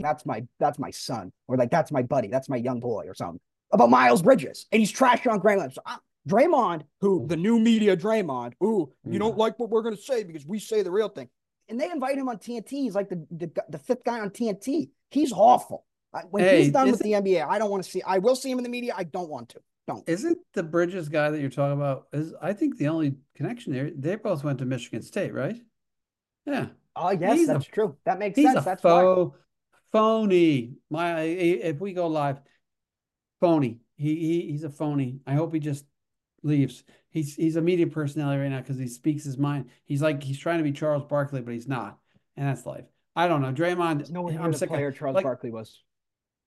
That's my that's my son, or like that's my buddy, that's my young boy, or something about Miles Bridges, and he's trashing on Grant So I'm, Draymond, who the new media Draymond, ooh, you mm. don't like what we're gonna say because we say the real thing, and they invite him on TNT. He's like the the, the fifth guy on TNT. He's awful. When hey, he's done with the NBA, I don't want to see. I will see him in the media. I don't want to. Don't. Isn't the Bridges guy that you're talking about? Is I think the only connection there. They both went to Michigan State, right? Yeah. Oh yes, he's that's a, true. That makes sense. that's faux, why. phony. My if we go live, phony. He, he he's a phony. I hope he just leaves. He's he's a media personality right now because he speaks his mind. He's like he's trying to be Charles Barkley, but he's not, and that's life. I don't know. Draymond. No one I'm sick player of, Charles like, Barkley was.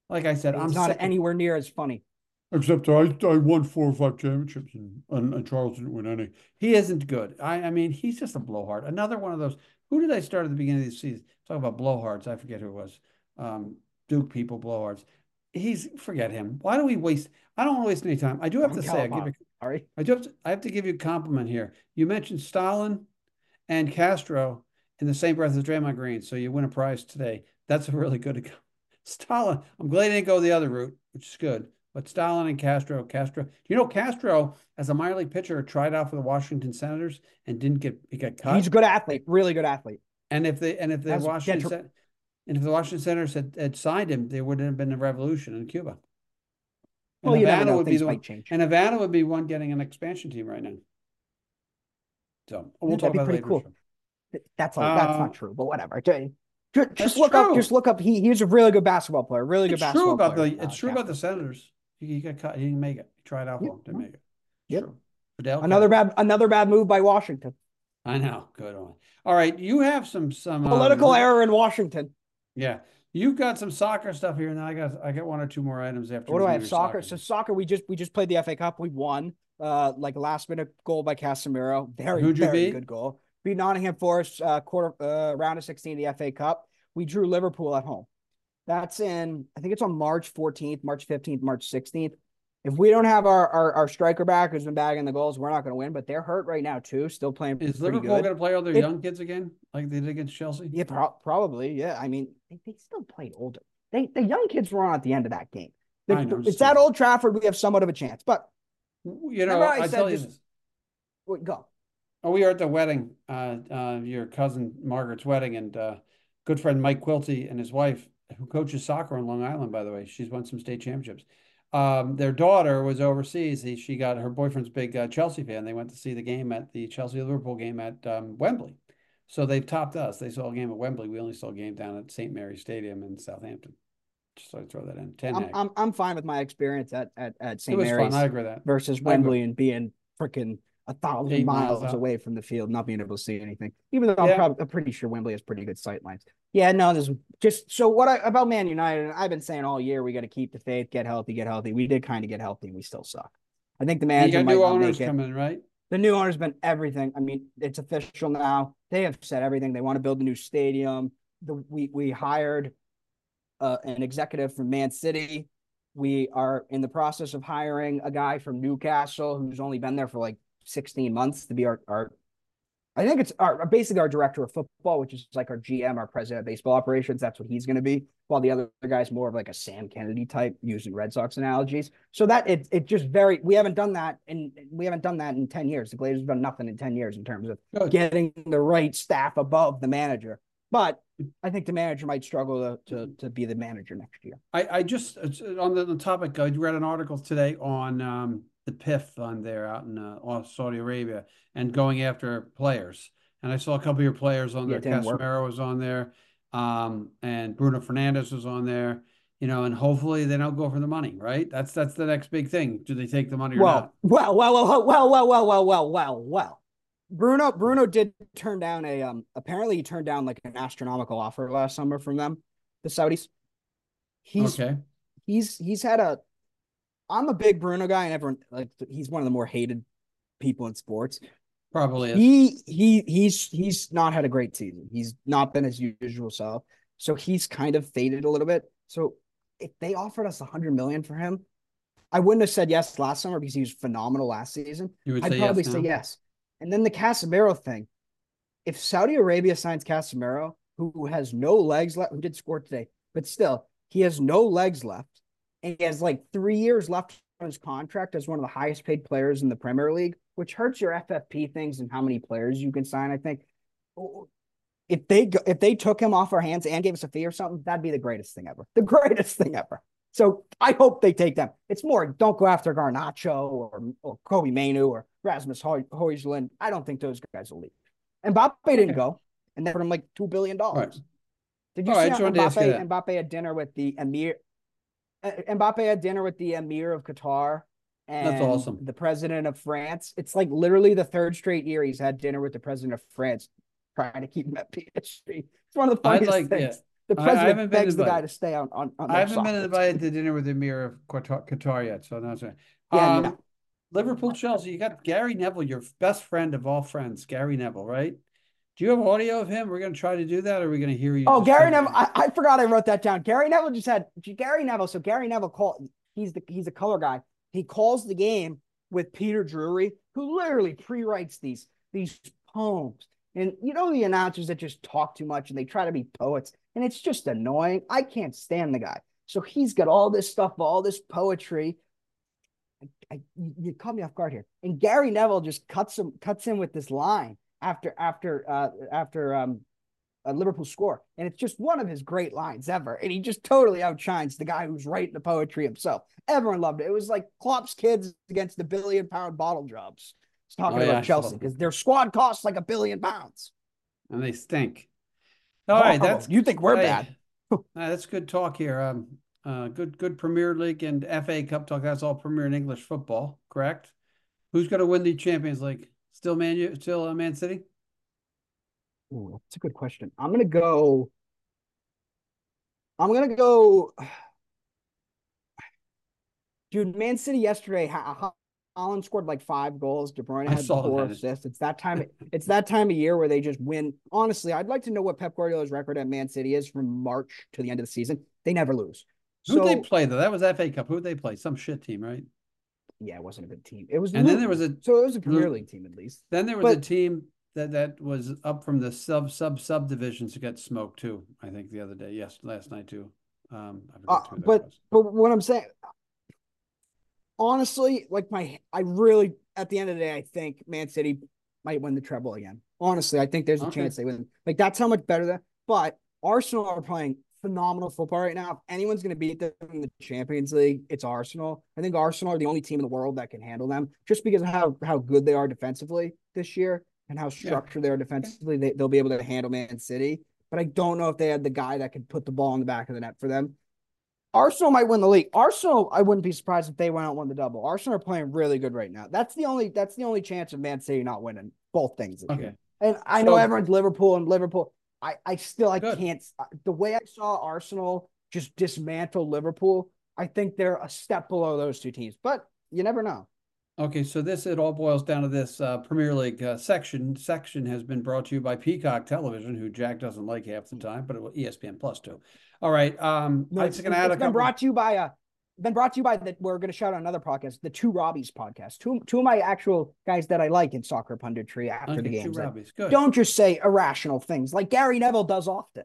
Like I said, He's I'm not anywhere near as funny. Except I, I won four or five championships and, and, and, Charles didn't win any. He isn't good. I, I mean, he's just a blowhard. Another one of those. Who did I start at the beginning of the season? Talk about blowhards. I forget who it was. Um, Duke people, blowhards. He's forget him. Why do we waste? I don't want to waste any time. I do have to say, I give you, Sorry. I do have to, I have to give you a compliment here. You mentioned Stalin and Castro in the same breath as Draymond Green, so you win a prize today. That's a really good Stalin. I'm glad he didn't go the other route, which is good. But Stalin and Castro, Castro. You know, Castro, as a minor league pitcher, tried out for the Washington Senators and didn't get he got cut. He's a good athlete, really good athlete. And if they and if the Washington and if the Washington Senators had, had signed him, there wouldn't have been a revolution in Cuba. And well, Havana would be the one, change. and Havana would be one getting an expansion team right now. So we'll That'd talk about later. Cool. That's all, uh, that's not uh, true, but whatever. Just, just look true. up. Just look up. He he's a really good basketball player. Really good it's basketball true about player. The, it's uh, true about the Senators. He, he, got cut. He didn't make it. He tried out for him. Didn't make it. Yep. Fidel another bad another bad move by Washington. I know. Good on. All right, you have some some political um, error in Washington. Yeah, you've got some soccer stuff here, and then I got I got one or two more items after. What do I have? Soccer. soccer. So soccer, we just we just played the FA Cup. We won. Uh, like last minute goal by Casemiro. Very Who'd very good goal. Beat Nottingham Forest uh, quarter uh, round of sixteen the FA Cup we drew Liverpool at home. That's in, I think it's on March 14th, March 15th, March 16th. If we don't have our, our, our striker back who's been bagging the goals, we're not going to win. But they're hurt right now too, still playing. Is Liverpool going to play all their they, young kids again, like they did against Chelsea? Yeah, pro- probably. Yeah, I mean, they, they still played older. They the young kids were on at the end of that game. The, know, it's at Old Trafford. We have somewhat of a chance, but you know, I, I tell you this. Wait, go. Oh, we are at the wedding, uh, uh, your cousin Margaret's wedding, and uh, good friend Mike Quilty and his wife, who coaches soccer on Long Island, by the way. She's won some state championships. Um, their daughter was overseas. He, she got her boyfriend's big uh, Chelsea fan. They went to see the game at the Chelsea Liverpool game at um, Wembley. So they've topped us. They saw a game at Wembley. We only saw a game down at St. Mary's Stadium in Southampton. Just so I throw that in. Ten. I'm, I'm, I'm fine with my experience at at, at St. Mary's. Fun. I agree with that. Versus Wembley and being freaking a thousand miles, miles away from the field, not being able to see anything. Even though yeah. I'm, probably, I'm pretty sure Wembley has pretty good sight lines. Yeah, no, this just so what I about Man United. I've been saying all year we got to keep the faith, get healthy, get healthy. We did kind of get healthy, we still suck. I think the manager. You got new owners coming, right? The new owner's been everything. I mean, it's official now. They have said everything. They want to build a new stadium. The, we we hired uh, an executive from Man City. We are in the process of hiring a guy from Newcastle who's only been there for like 16 months to be our, our I think it's our basically our director of football, which is like our GM, our president of baseball operations. That's what he's going to be. While the other guy's more of like a Sam Kennedy type, using Red Sox analogies. So that it it just very we haven't done that and we haven't done that in ten years. The Glazers have done nothing in ten years in terms of getting the right staff above the manager. But I think the manager might struggle to to, to be the manager next year. I I just on the, the topic. I read an article today on um the PIF on there out in uh, Saudi Arabia and going after players. And I saw a couple of your players on there. Yeah, Casemiro was on there, um, and Bruno Fernandes was on there. You know, and hopefully they don't go for the money, right? That's that's the next big thing. Do they take the money or well, not? Well, well, well, well, well, well, well, well, well, well. Bruno Bruno did turn down a um. Apparently, he turned down like an astronomical offer last summer from them, the Saudis. He's okay. He's he's had a I'm a big Bruno guy, and everyone like he's one of the more hated people in sports. Probably is. he he he's he's not had a great season. He's not been his usual self, so he's kind of faded a little bit. So if they offered us a hundred million for him, I wouldn't have said yes last summer because he was phenomenal last season. I'd probably yes say yes. And then the Casemiro thing. If Saudi Arabia signs Casemiro, who has no legs left, who did score today, but still, he has no legs left and he has like three years left on his contract as one of the highest paid players in the Premier League, which hurts your FFP things and how many players you can sign. I think if they if they took him off our hands and gave us a fee or something, that'd be the greatest thing ever. The greatest thing ever. So I hope they take them. It's more don't go after Garnacho or or Kobbie Mainoo or Rasmus Højlund. I don't think those guys will leave. And Mbappe didn't go, and they put him like two billion dollars. Right. Did you All see right, Mbappe, Mbappe had dinner with the Emir Mbappe had dinner with the Emir of Qatar and That's awesome. the president of France. It's like literally the third straight year he's had dinner with the president of France, trying to keep him at PSG. It's one of the funniest like, things. Yeah. The president I, I begs the guy to stay on. on, on I haven't been invited to dinner with the Emir of Qatar, Qatar yet, so that's right. Yeah, um, no. Liverpool Chelsea. You got Gary Neville, your best friend of all friends, Gary Neville, right? Do you have audio of him? We're going to try to do that, or are we going to hear you? Oh, Gary Neville. I, I, forgot I wrote that down. Gary Neville just had Gary Neville. So Gary Neville called. He's the he's a color guy. He calls the game with Peter Drury, who literally pre-writes these these poems. And you know the announcers that just talk too much and they try to be poets, and it's just annoying. I can't stand the guy. So he's got all this stuff, all this poetry. I, I, you caught me off guard here. And Gary Neville just cuts him cuts in with this line after after uh, after um, a Liverpool score, and it's just one of his great lines ever. And he just totally outshines the guy who's writing the poetry himself. Everyone loved it. It was like Klopp's kids against the billion pound bottle jobs. He's talking oh, about yeah, Chelsea because their squad costs like a billion pounds, and they stink. All oh, right, that's you think we're hey, bad. uh, that's good talk here. Um, uh, good, good Premier League and FA Cup talk. That's all Premier and English football, correct? Who's going to win the Champions League? Still Man still uh, Man City. Ooh, that's a good question. I'm gonna go. I'm gonna go. Dude, Man City yesterday. Haaland scored like five goals. De Bruyne had four that. assists. It's that time. it's that time of year where they just win. Honestly, I'd like to know what Pep Guardiola's record at Man City is from March to the end of the season. They never lose. Who so, they play though? That was FA Cup. Who they play? Some shit team, right? Yeah, it wasn't a good team. It was, and then there was a so it was a Premier League team at least. Then there was but, a team that that was up from the sub sub subdivisions to get smoked too. I think the other day, yes, last night too. Um, uh, but was. but what I'm saying, honestly, like my, I really at the end of the day, I think Man City might win the treble again. Honestly, I think there's a okay. chance they win. Like that's how much better that. But Arsenal are playing phenomenal football right now. If anyone's going to beat them in the Champions League, it's Arsenal. I think Arsenal are the only team in the world that can handle them just because of how, how good they are defensively this year and how structured yeah. they are defensively. They, they'll be able to handle Man City. But I don't know if they had the guy that could put the ball in the back of the net for them. Arsenal might win the league. Arsenal, I wouldn't be surprised if they went out and won the double. Arsenal are playing really good right now. That's the only that's the only chance of Man City not winning both things. Okay. And I know so, everyone's Liverpool and Liverpool. I I still I good. can't the way I saw Arsenal just dismantle Liverpool. I think they're a step below those two teams, but you never know. Okay, so this it all boils down to this uh, Premier League uh, section. Section has been brought to you by Peacock Television, who Jack doesn't like half the time, but ESPN Plus too. All right, um, no, it's, it's been couple... brought to you by uh, been brought to you by that. We're going to shout out another podcast, the Two Robbies podcast. Two two of my actual guys that I like in soccer punditry after okay, the games. Two Robbies, good. Don't just say irrational things like Gary Neville does often.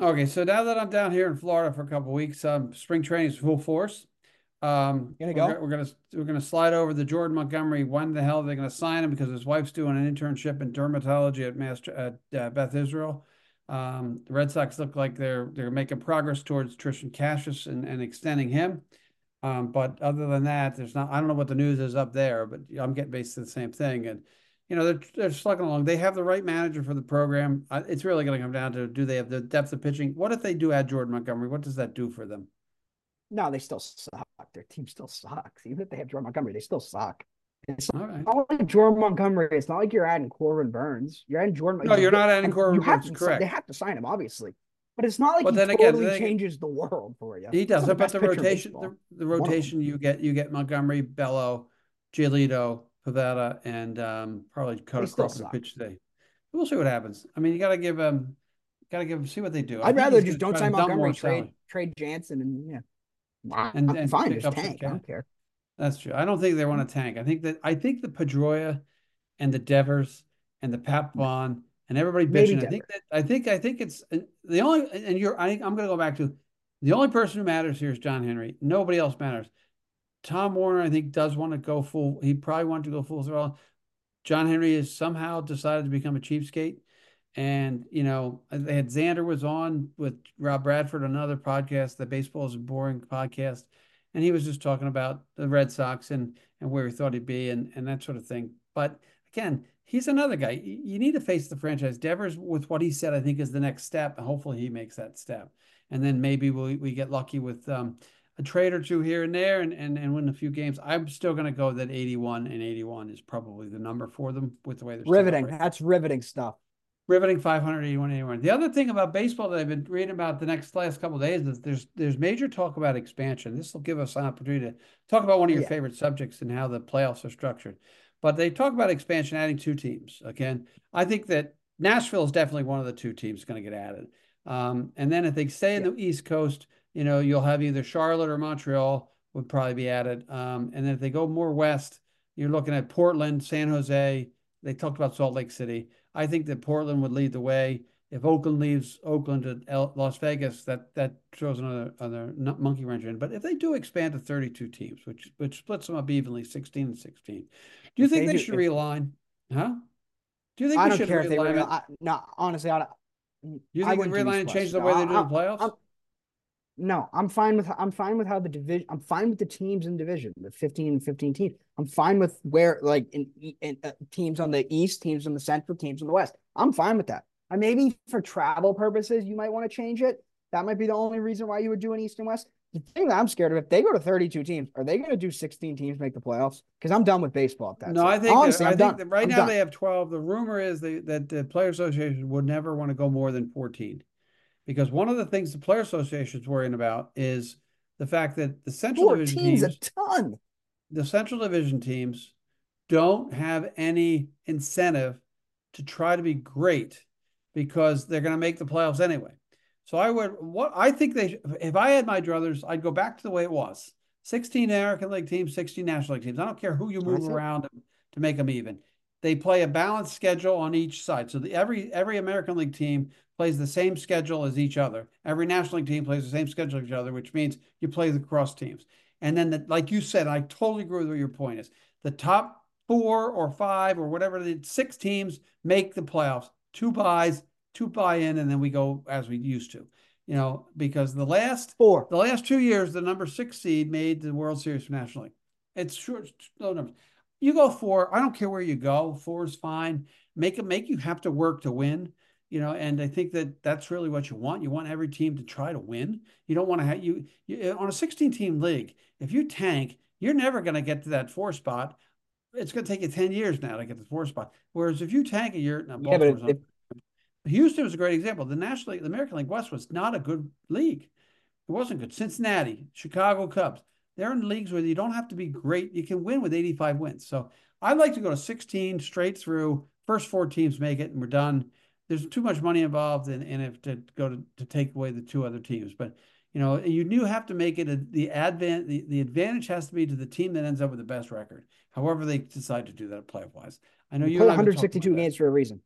Okay, so now that I'm down here in Florida for a couple weeks, um, spring training is full force. Um, gonna go. We're, we're, gonna we're gonna slide over the Jordan Montgomery. When the hell are they gonna sign him? Because his wife's doing an internship in dermatology at Master at uh, Beth Israel. Um, the Red Sox look like they're they're making progress towards Triston Casas and, and extending him. Um, but other than that, there's not. I don't know what the news is up there, but I'm getting basically the same thing. And you know they're they're slugging along. They have the right manager for the program. It's really going to come down to do they have the depth of pitching? What if they do add Jordan Montgomery? What does that do for them? No, they still suck. Their team still sucks. Even if they have Jordan Montgomery, they still suck. It's All right. not like Jordan Montgomery. It's not like you're adding Corbin Burnes. You're adding Jordan. No, you're not adding Corbin Burnes. Correct. They have to sign him, obviously. But it's not like but he totally again, changes the world for you. He does. But the rotation, the, the, rotation you get, you get Montgomery, Bello, Giolito, Pivetta, and um, probably Kutter Crawford pitch today. We'll see what happens. I mean, you got to give them, got to give them, see what they do. I'd rather just don't sign Montgomery, trade, trade Jansen, and yeah and, I'm and fine. Just tank. I don't care. That's true. I don't think they want to tank. I think that I think the Pedroia and the Devers and the Papelbon and everybody bitching. I think that I think I think it's the only and you're I think I'm going to go back to the only person who matters here is John Henry. Nobody else matters. Tom Werner I think, does want to go full. He probably wanted to go full throttle. John Henry has somehow decided to become a cheapskate. And, you know, they had Xander was on with Rob Bradford, another podcast, the Baseball is a Boring podcast. And he was just talking about the Red Sox and, and where he thought he'd be and, and that sort of thing. But again, he's another guy. You need to face the franchise. Devers, with what he said, I think is the next step. Hopefully he makes that step. And then maybe we, we get lucky with um, a trade or two here and there and, and, and win a few games. I'm still going to go that 81 and 81 is probably the number for them with the way they're riveting. That's riveting stuff riveting 581 81 the other thing about baseball that i've been reading about the next last couple days is there's there's major talk about expansion this will give us an opportunity to talk about one of your yeah. favorite subjects and how the playoffs are structured but they talk about expansion adding two teams again i think that nashville is definitely one of the two teams going to get added um, and then if they stay in yeah. the east coast you know you'll have either charlotte or montreal would probably be added um, and then if they go more west you're looking at portland san jose they talked about salt lake city I think that Portland would lead the way. If Oakland leaves Oakland to Las Vegas, that that throws another other monkey wrench in. But if they do expand to 32 teams, which which splits them up evenly, 16 and 16, do you think they, they do, should realign? Huh? Do you think I don't care if they realign? I, no, honestly, I don't. Do You think they realign and change the way no, they do I, the playoffs? I'm, no, I'm fine with I'm fine with how the division. I'm fine with the teams in division, the 15 and 15 teams. I'm fine with where like in, in uh, teams on the east, teams on the central, teams on the west. I'm fine with that. I maybe for travel purposes, you might want to change it. That might be the only reason why you would do an east and west. The thing that I'm scared of, if they go to 32 teams, are they going to do 16 teams make the playoffs? Because I'm done with baseball at that. No, I think uh, Honestly, I think right I'm now done. they have 12. The rumor is they, that the Player Association would never want to go more than 14 because one of the things the player association is worrying about is the fact that the central division teams, a ton. The central division teams don't have any incentive to try to be great because they're going to make the playoffs anyway. So I would what I think they if I had my druthers, I'd go back to the way it was. 16 American League teams, 16 National League teams. I don't care who you move around to make them even. They play a balanced schedule on each side. So the, every every American League team plays the same schedule as each other. Every National League team plays the same schedule as each other, which means you play the cross teams. And then, the, like you said, I totally agree with what your point is. The top four or five or whatever the six teams make the playoffs. Two buys, two buy in, and then we go as we used to. You know, because the last four, the last two years, the number six seed made the World Series for National League. It's short, low numbers. You go four. I don't care where you go. Four is fine. Make it make you have to work to win you know, and I think that that's really what you want. You want every team to try to win. You don't want to have you, you uh, on a 16 team league. If you tank, you're never going to get to that four spot. It's going to take you 10 years now to get the four spot. Whereas if you tank a year, now yeah, but if, Houston was a great example. The National League, the American League West was not a good league. It wasn't good. Cincinnati, Chicago Cubs, they're in leagues where you don't have to be great. You can win with 85 wins. So I'd like to go to 16 straight through. First four teams make it, and we're done. There's too much money involved and, in it to go to, to take away the two other teams. But you know, you do have to make it a, the advent. The, the advantage has to be to the team that ends up with the best record. However, they decide to do that playoff wise. I know you. Play 162 games for a reason.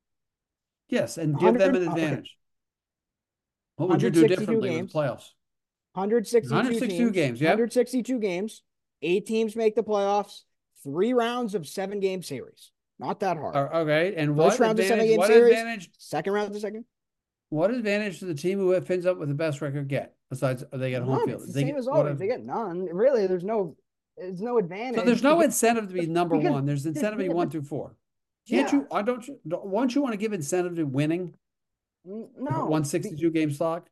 Yes, and give them an advantage. What would you do differently games, with playoffs? 162, 162 teams, games. Yeah. 162 games. Eight teams make the playoffs. Three rounds of seven game series. Not that hard. Uh, okay. And First what round advantage, of seven game what series. Advantage, second round of the second. What advantage does the team who ends up with the best record get? Besides, they get home field. It's the they same get, as always. They get none. Really, there's no, there's no advantage. So there's no incentive to be number one. There's incentive to be one through four. Can't yeah. you? I don't. Won't you want to give incentive to winning? No. One sixty-two game slot.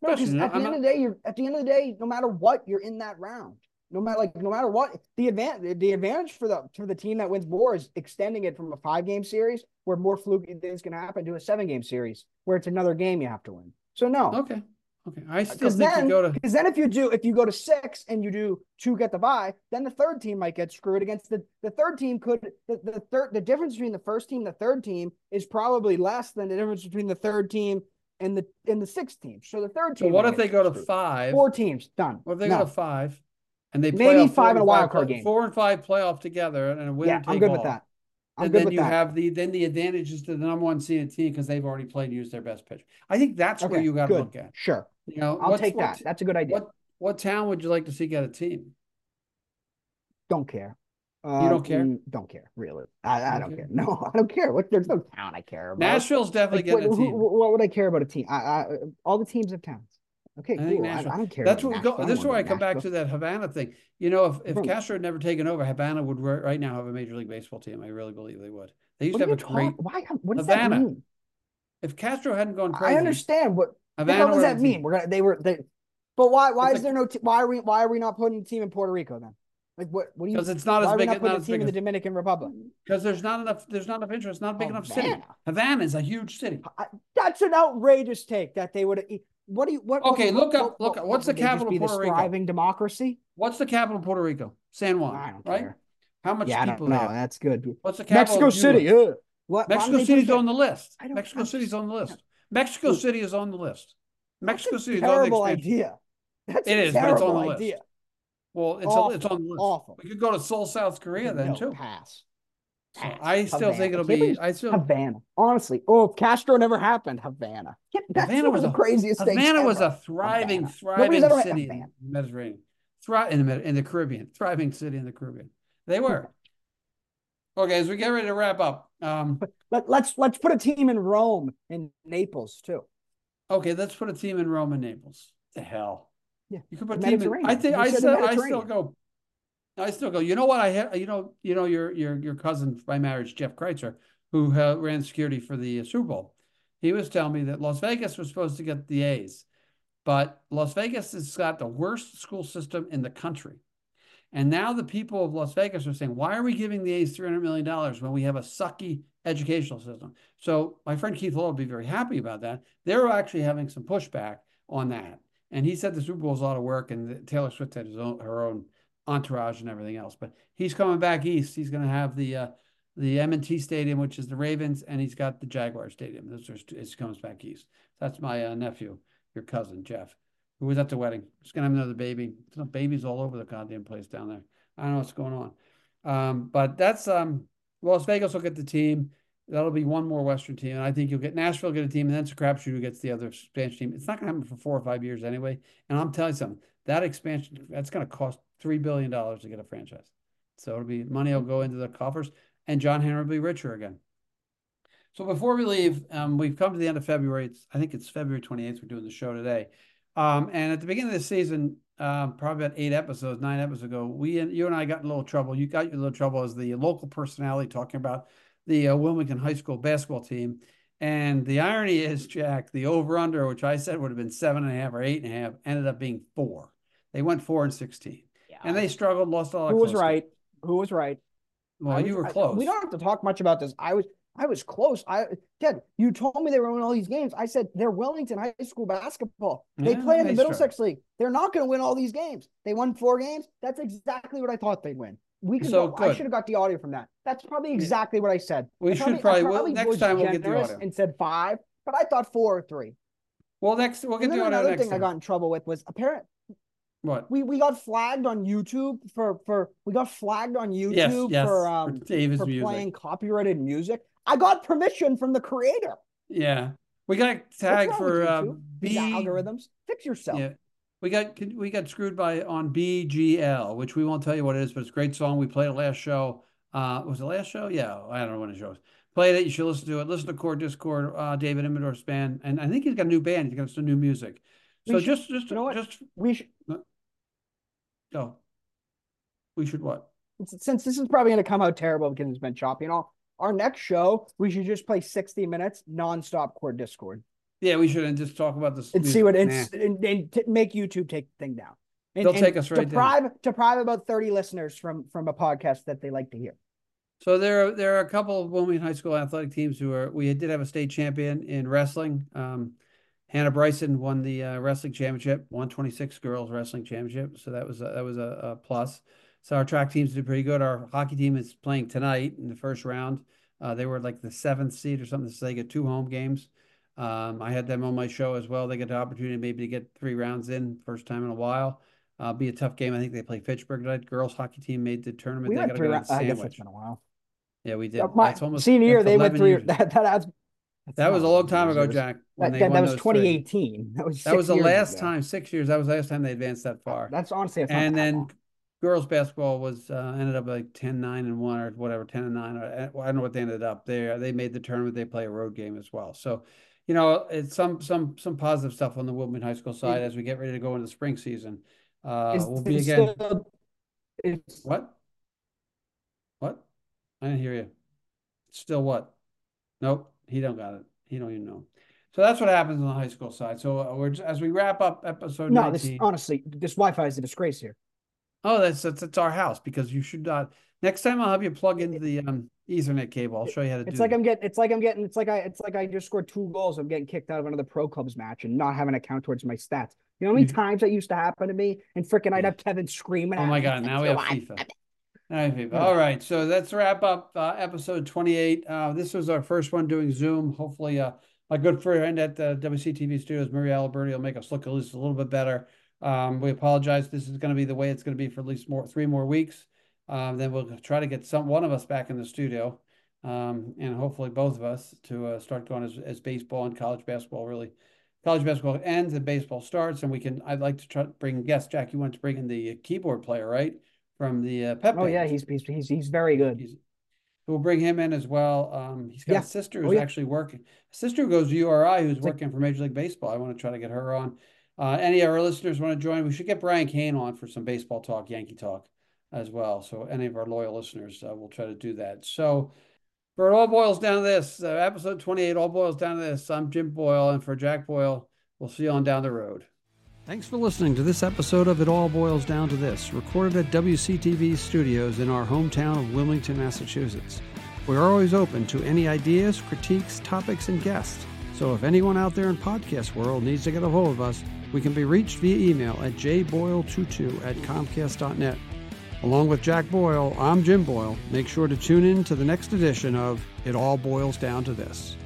No, at the end not... of the day, you're at the end of the day, no matter what, you're in that round. No matter like no matter what, the advantage the advantage for the for the team that wins more is extending it from a five game series where more fluke things can happen to a seven game series where it's another game you have to win. So no. Okay. Okay. I uh, still think then, you go to because then if you do if you go to six and you do two get the bye, then the third team might get screwed against the the third team could the, the third the difference between the first team the third team is probably less than the difference between the third team and the and the sixth team. So the third team. So what if they go to five? Four teams done. What if they no. go to five? And they maybe five in a wild card game. Four and five playoff together and a winner. Yeah, I'm good all. with that. I'm and then you that. have the then the advantages to the number one seed team because they've already played and used their best pitch. I think that's okay, where you got to look at. Sure. You know, I'll take that. That's a good idea. What what town would you like to see get a team? Don't care. Uh, you don't care? Mm, don't care, really. I, I don't care. care. No, I don't care. What there's no town I care about. Nashville's definitely like, getting what, a team. Who, what would I care about a team? I, I, all the teams have towns. Okay, I cool. I, I, don't care. That's what we go. This is where I come Nashville. back to that Havana thing. You know, if, if Castro had never taken over, Havana would right now have a major league baseball team. I really believe they would. They used what to have a great. Why? What does Havana. that mean? If Castro hadn't gone crazy, I understand what. Havana what does that mean? We're gonna. They were. They. But why? Why it's is like, there no? T- why are we? Why are we not putting a team in Puerto Rico then? Like what? What do you? Because it's not as big. Not not a team in the Dominican Republic. Because there's not enough. There's not enough interest. Not a big Havana. enough city. Havana is a huge city. I, that's an outrageous take that they would. What do you? What? Okay, what, look what, up. Look up. What's the capital of Puerto Rico? Thriving democracy. What's the capital of Puerto Rico? San Juan. I don't right? care. How much yeah, people? No, that's good. What's the capital? Mexico City. Uh, what? Mexico City's on the list. Mexico City's on the list. Mexico City is on the list. Mexico City is on the terrible idea. That's it is, but it's on the list. Well, it's awful, a, it's on the list. Awful. We could go to Seoul, South Korea then no, too. Pass. So I still Havana. think it'll be. I still Havana. Honestly, oh, Castro never happened. Havana. That's Havana was the a, craziest Havana thing. Havana was a thriving, Havana. thriving city in the Mediterranean, thrive in the in the Caribbean, thriving city in the Caribbean. They were. Okay, as we get ready to wrap up, um, let, let's let's put a team in Rome and Naples too. Okay, let's put a team in Rome and Naples. The hell. Yeah, you could put a team. In, I think I still I still go. I still go. You know what? I had You know. You know your your your cousin by marriage, Jeff Kreitzer, who uh, ran security for the uh, Super Bowl. He was telling me that Las Vegas was supposed to get the A's, but Las Vegas has got the worst school system in the country. And now the people of Las Vegas are saying, why are we giving the A's $300 million when we have a sucky educational system? So my friend Keith Law will be very happy about that. They're actually having some pushback on that. And he said the Super Bowl is a lot of work, and Taylor Swift had his own, her own entourage and everything else. But he's coming back east. He's going to have the uh, the M&T Stadium, which is the Ravens, and he's got the Jaguar Stadium. This is it comes back east. That's my uh, nephew, your cousin Jeff, who was at the wedding. He's going to have another baby. Babies all over the goddamn place down there. I don't know what's going on. Um, but that's um, Las Vegas will get the team. That'll be one more Western team. And I think you'll get Nashville get a team, and then it's a crapshoot who gets the other expansion team. It's not going to happen for four or five years anyway. And I'm telling you something, that expansion, that's going to cost $3 billion to get a franchise. So it'll be money will go into the coffers, and John Henry will be richer again. So before we leave, um, we've come to the end of February. It's, I think it's February 28th. We're doing the show today. Um, and at the beginning of the season, um, probably about eight episodes, nine episodes ago, we and you and I got in a little trouble. You got your little trouble as the local personality talking about the uh, Wilmington High School basketball team. And the irony is, Jack, the over under, which I said would have been seven and a half or eight and a half, ended up being four. They went four and 16. Yeah. And they struggled, lost all Who was right? Who was right? Well, was, you were close. I, we don't have to talk much about this. I was I was close. I Ted, you told me they were winning all these games. I said they're Wilmington High School basketball. They yeah, play in the Middlesex League. They're not going to win all these games. They won four games. That's exactly what I thought they'd win. We could so go, I should have got the audio from that. That's probably exactly what I said. We I should probably, probably well, next time we'll get the audio and said five, but I thought four or three. Well, next we'll get the audio. Another thing time. I got in trouble with was apparent. What we we got flagged on YouTube for for we got flagged on YouTube yes, yes, for um for, for playing copyrighted music. I got permission from the creator. Yeah, we got tagged for uh, B algorithms. Fix yourself. Yeah. We got we got screwed by on BGL, which we won't tell you what it is, but it's a great song. We played it last show. Uh, was the last show? Yeah, I don't know when the show was. Played it. You should listen to it. Listen to Core Discord, uh, David Immendorf's band, and I think he's got a new band. He's got some new music. So should, just just you know what? just we should go. We should what? Since this is probably going to come out terrible because it's been choppy and all, our next show, we should just play 60 minutes nonstop core Discord. Yeah, we should and just talk about this and see what nah. and, and t- make YouTube take the thing down. And, They'll take us right deprive, down. Deprive about 30 listeners from from a podcast that they like to hear. So there are there are a couple of Wilmington High School athletic teams who are we did have a state champion in wrestling. Um, Hannah Bryson won the uh, wrestling championship, 126 girls wrestling championship. So that was a, that was a, a plus. So our track teams did pretty good. Our hockey team is playing tonight in the first round. Uh, they were like the seventh seed or something, so they get two home games. Um, I had them on my show as well. They get the opportunity maybe to get three rounds in, first time in a while. Uh, be a tough game. I think they play Fitchburg tonight. Girls hockey team made the tournament. We they got three rounds. I guess it's been a while. Yeah, we did. My almost, senior year, they went three. That, that adds that was a long time ago, Jack. That, that, that was 2018. That was that was the last ago. time. Six years. That was the last time they advanced that far. That's honestly. and then long. Girls basketball was uh, ended up like 10, 9 and one or whatever, ten and nine. Or, I don't know what they ended up. They they made the tournament. They play a road game as well. So, you know, it's some some some positive stuff on the Wilmington High School side as we get ready to go into the spring season. Uh, is, we'll be again. Still, what? What? I didn't hear you. Still what? Nope. He don't got it. He don't even know. So that's what happens on the high school side. So uh, we're just, as we wrap up episode. No, 19, this honestly, this Wi-Fi is a disgrace here. Oh, that's that's, that's our house because you should not. Next time I'll have you plug into the um, Ethernet cable. I'll show you how to. It's do like that. I'm getting. It's like I'm getting. It's like I. It's like I just scored two goals. I'm getting kicked out of another pro clubs match and not having a count towards my stats. You know how many mm-hmm. times that used to happen to me? And freaking, I'd have Kevin screaming. Oh my god! Now we have FIFA. All right, so let's wrap up uh, episode 28. Uh, this was our first one doing Zoom. Hopefully, uh, my good friend at the WCTV studios, Maria Alberti, will make us look at least a little bit better. Um, we apologize. This is going to be the way it's going to be for at least more three more weeks. Um, then we'll try to get some one of us back in the studio, um, and hopefully both of us to uh, start going as, as baseball and college basketball really. College basketball ends and baseball starts, and we can. I'd like to try bring guests. Jack, you want to bring in the keyboard player, right? from the uh, Pep. Oh yeah, he's he's he's, he's very good. He's, we'll bring him in as well. Um, he's got yeah. a sister oh, who's oh, yeah. actually working. A sister who goes to URI who's it's working like, for Major League Baseball. I want to try to get her on. Uh, any of our listeners want to join? We should get Brian Kane on for some baseball talk, Yankee talk, as well. So any of our loyal listeners, uh, will try to do that. So. For it all boils down to this, uh, episode 28 all boils down to this. I'm Jim Boyle, and for Jack Boyle, we'll see you on down the road. Thanks for listening to this episode of It All Boils Down to This, recorded at WCTV studios in our hometown of Wilmington, Massachusetts. We are always open to any ideas, critiques, topics, and guests. So if anyone out there in podcast world needs to get a hold of us, we can be reached via email at jboyle22 at comcast.net. Along with Jack Boyle, I'm Jim Boyle. Make sure to tune in to the next edition of It All Boils Down to This.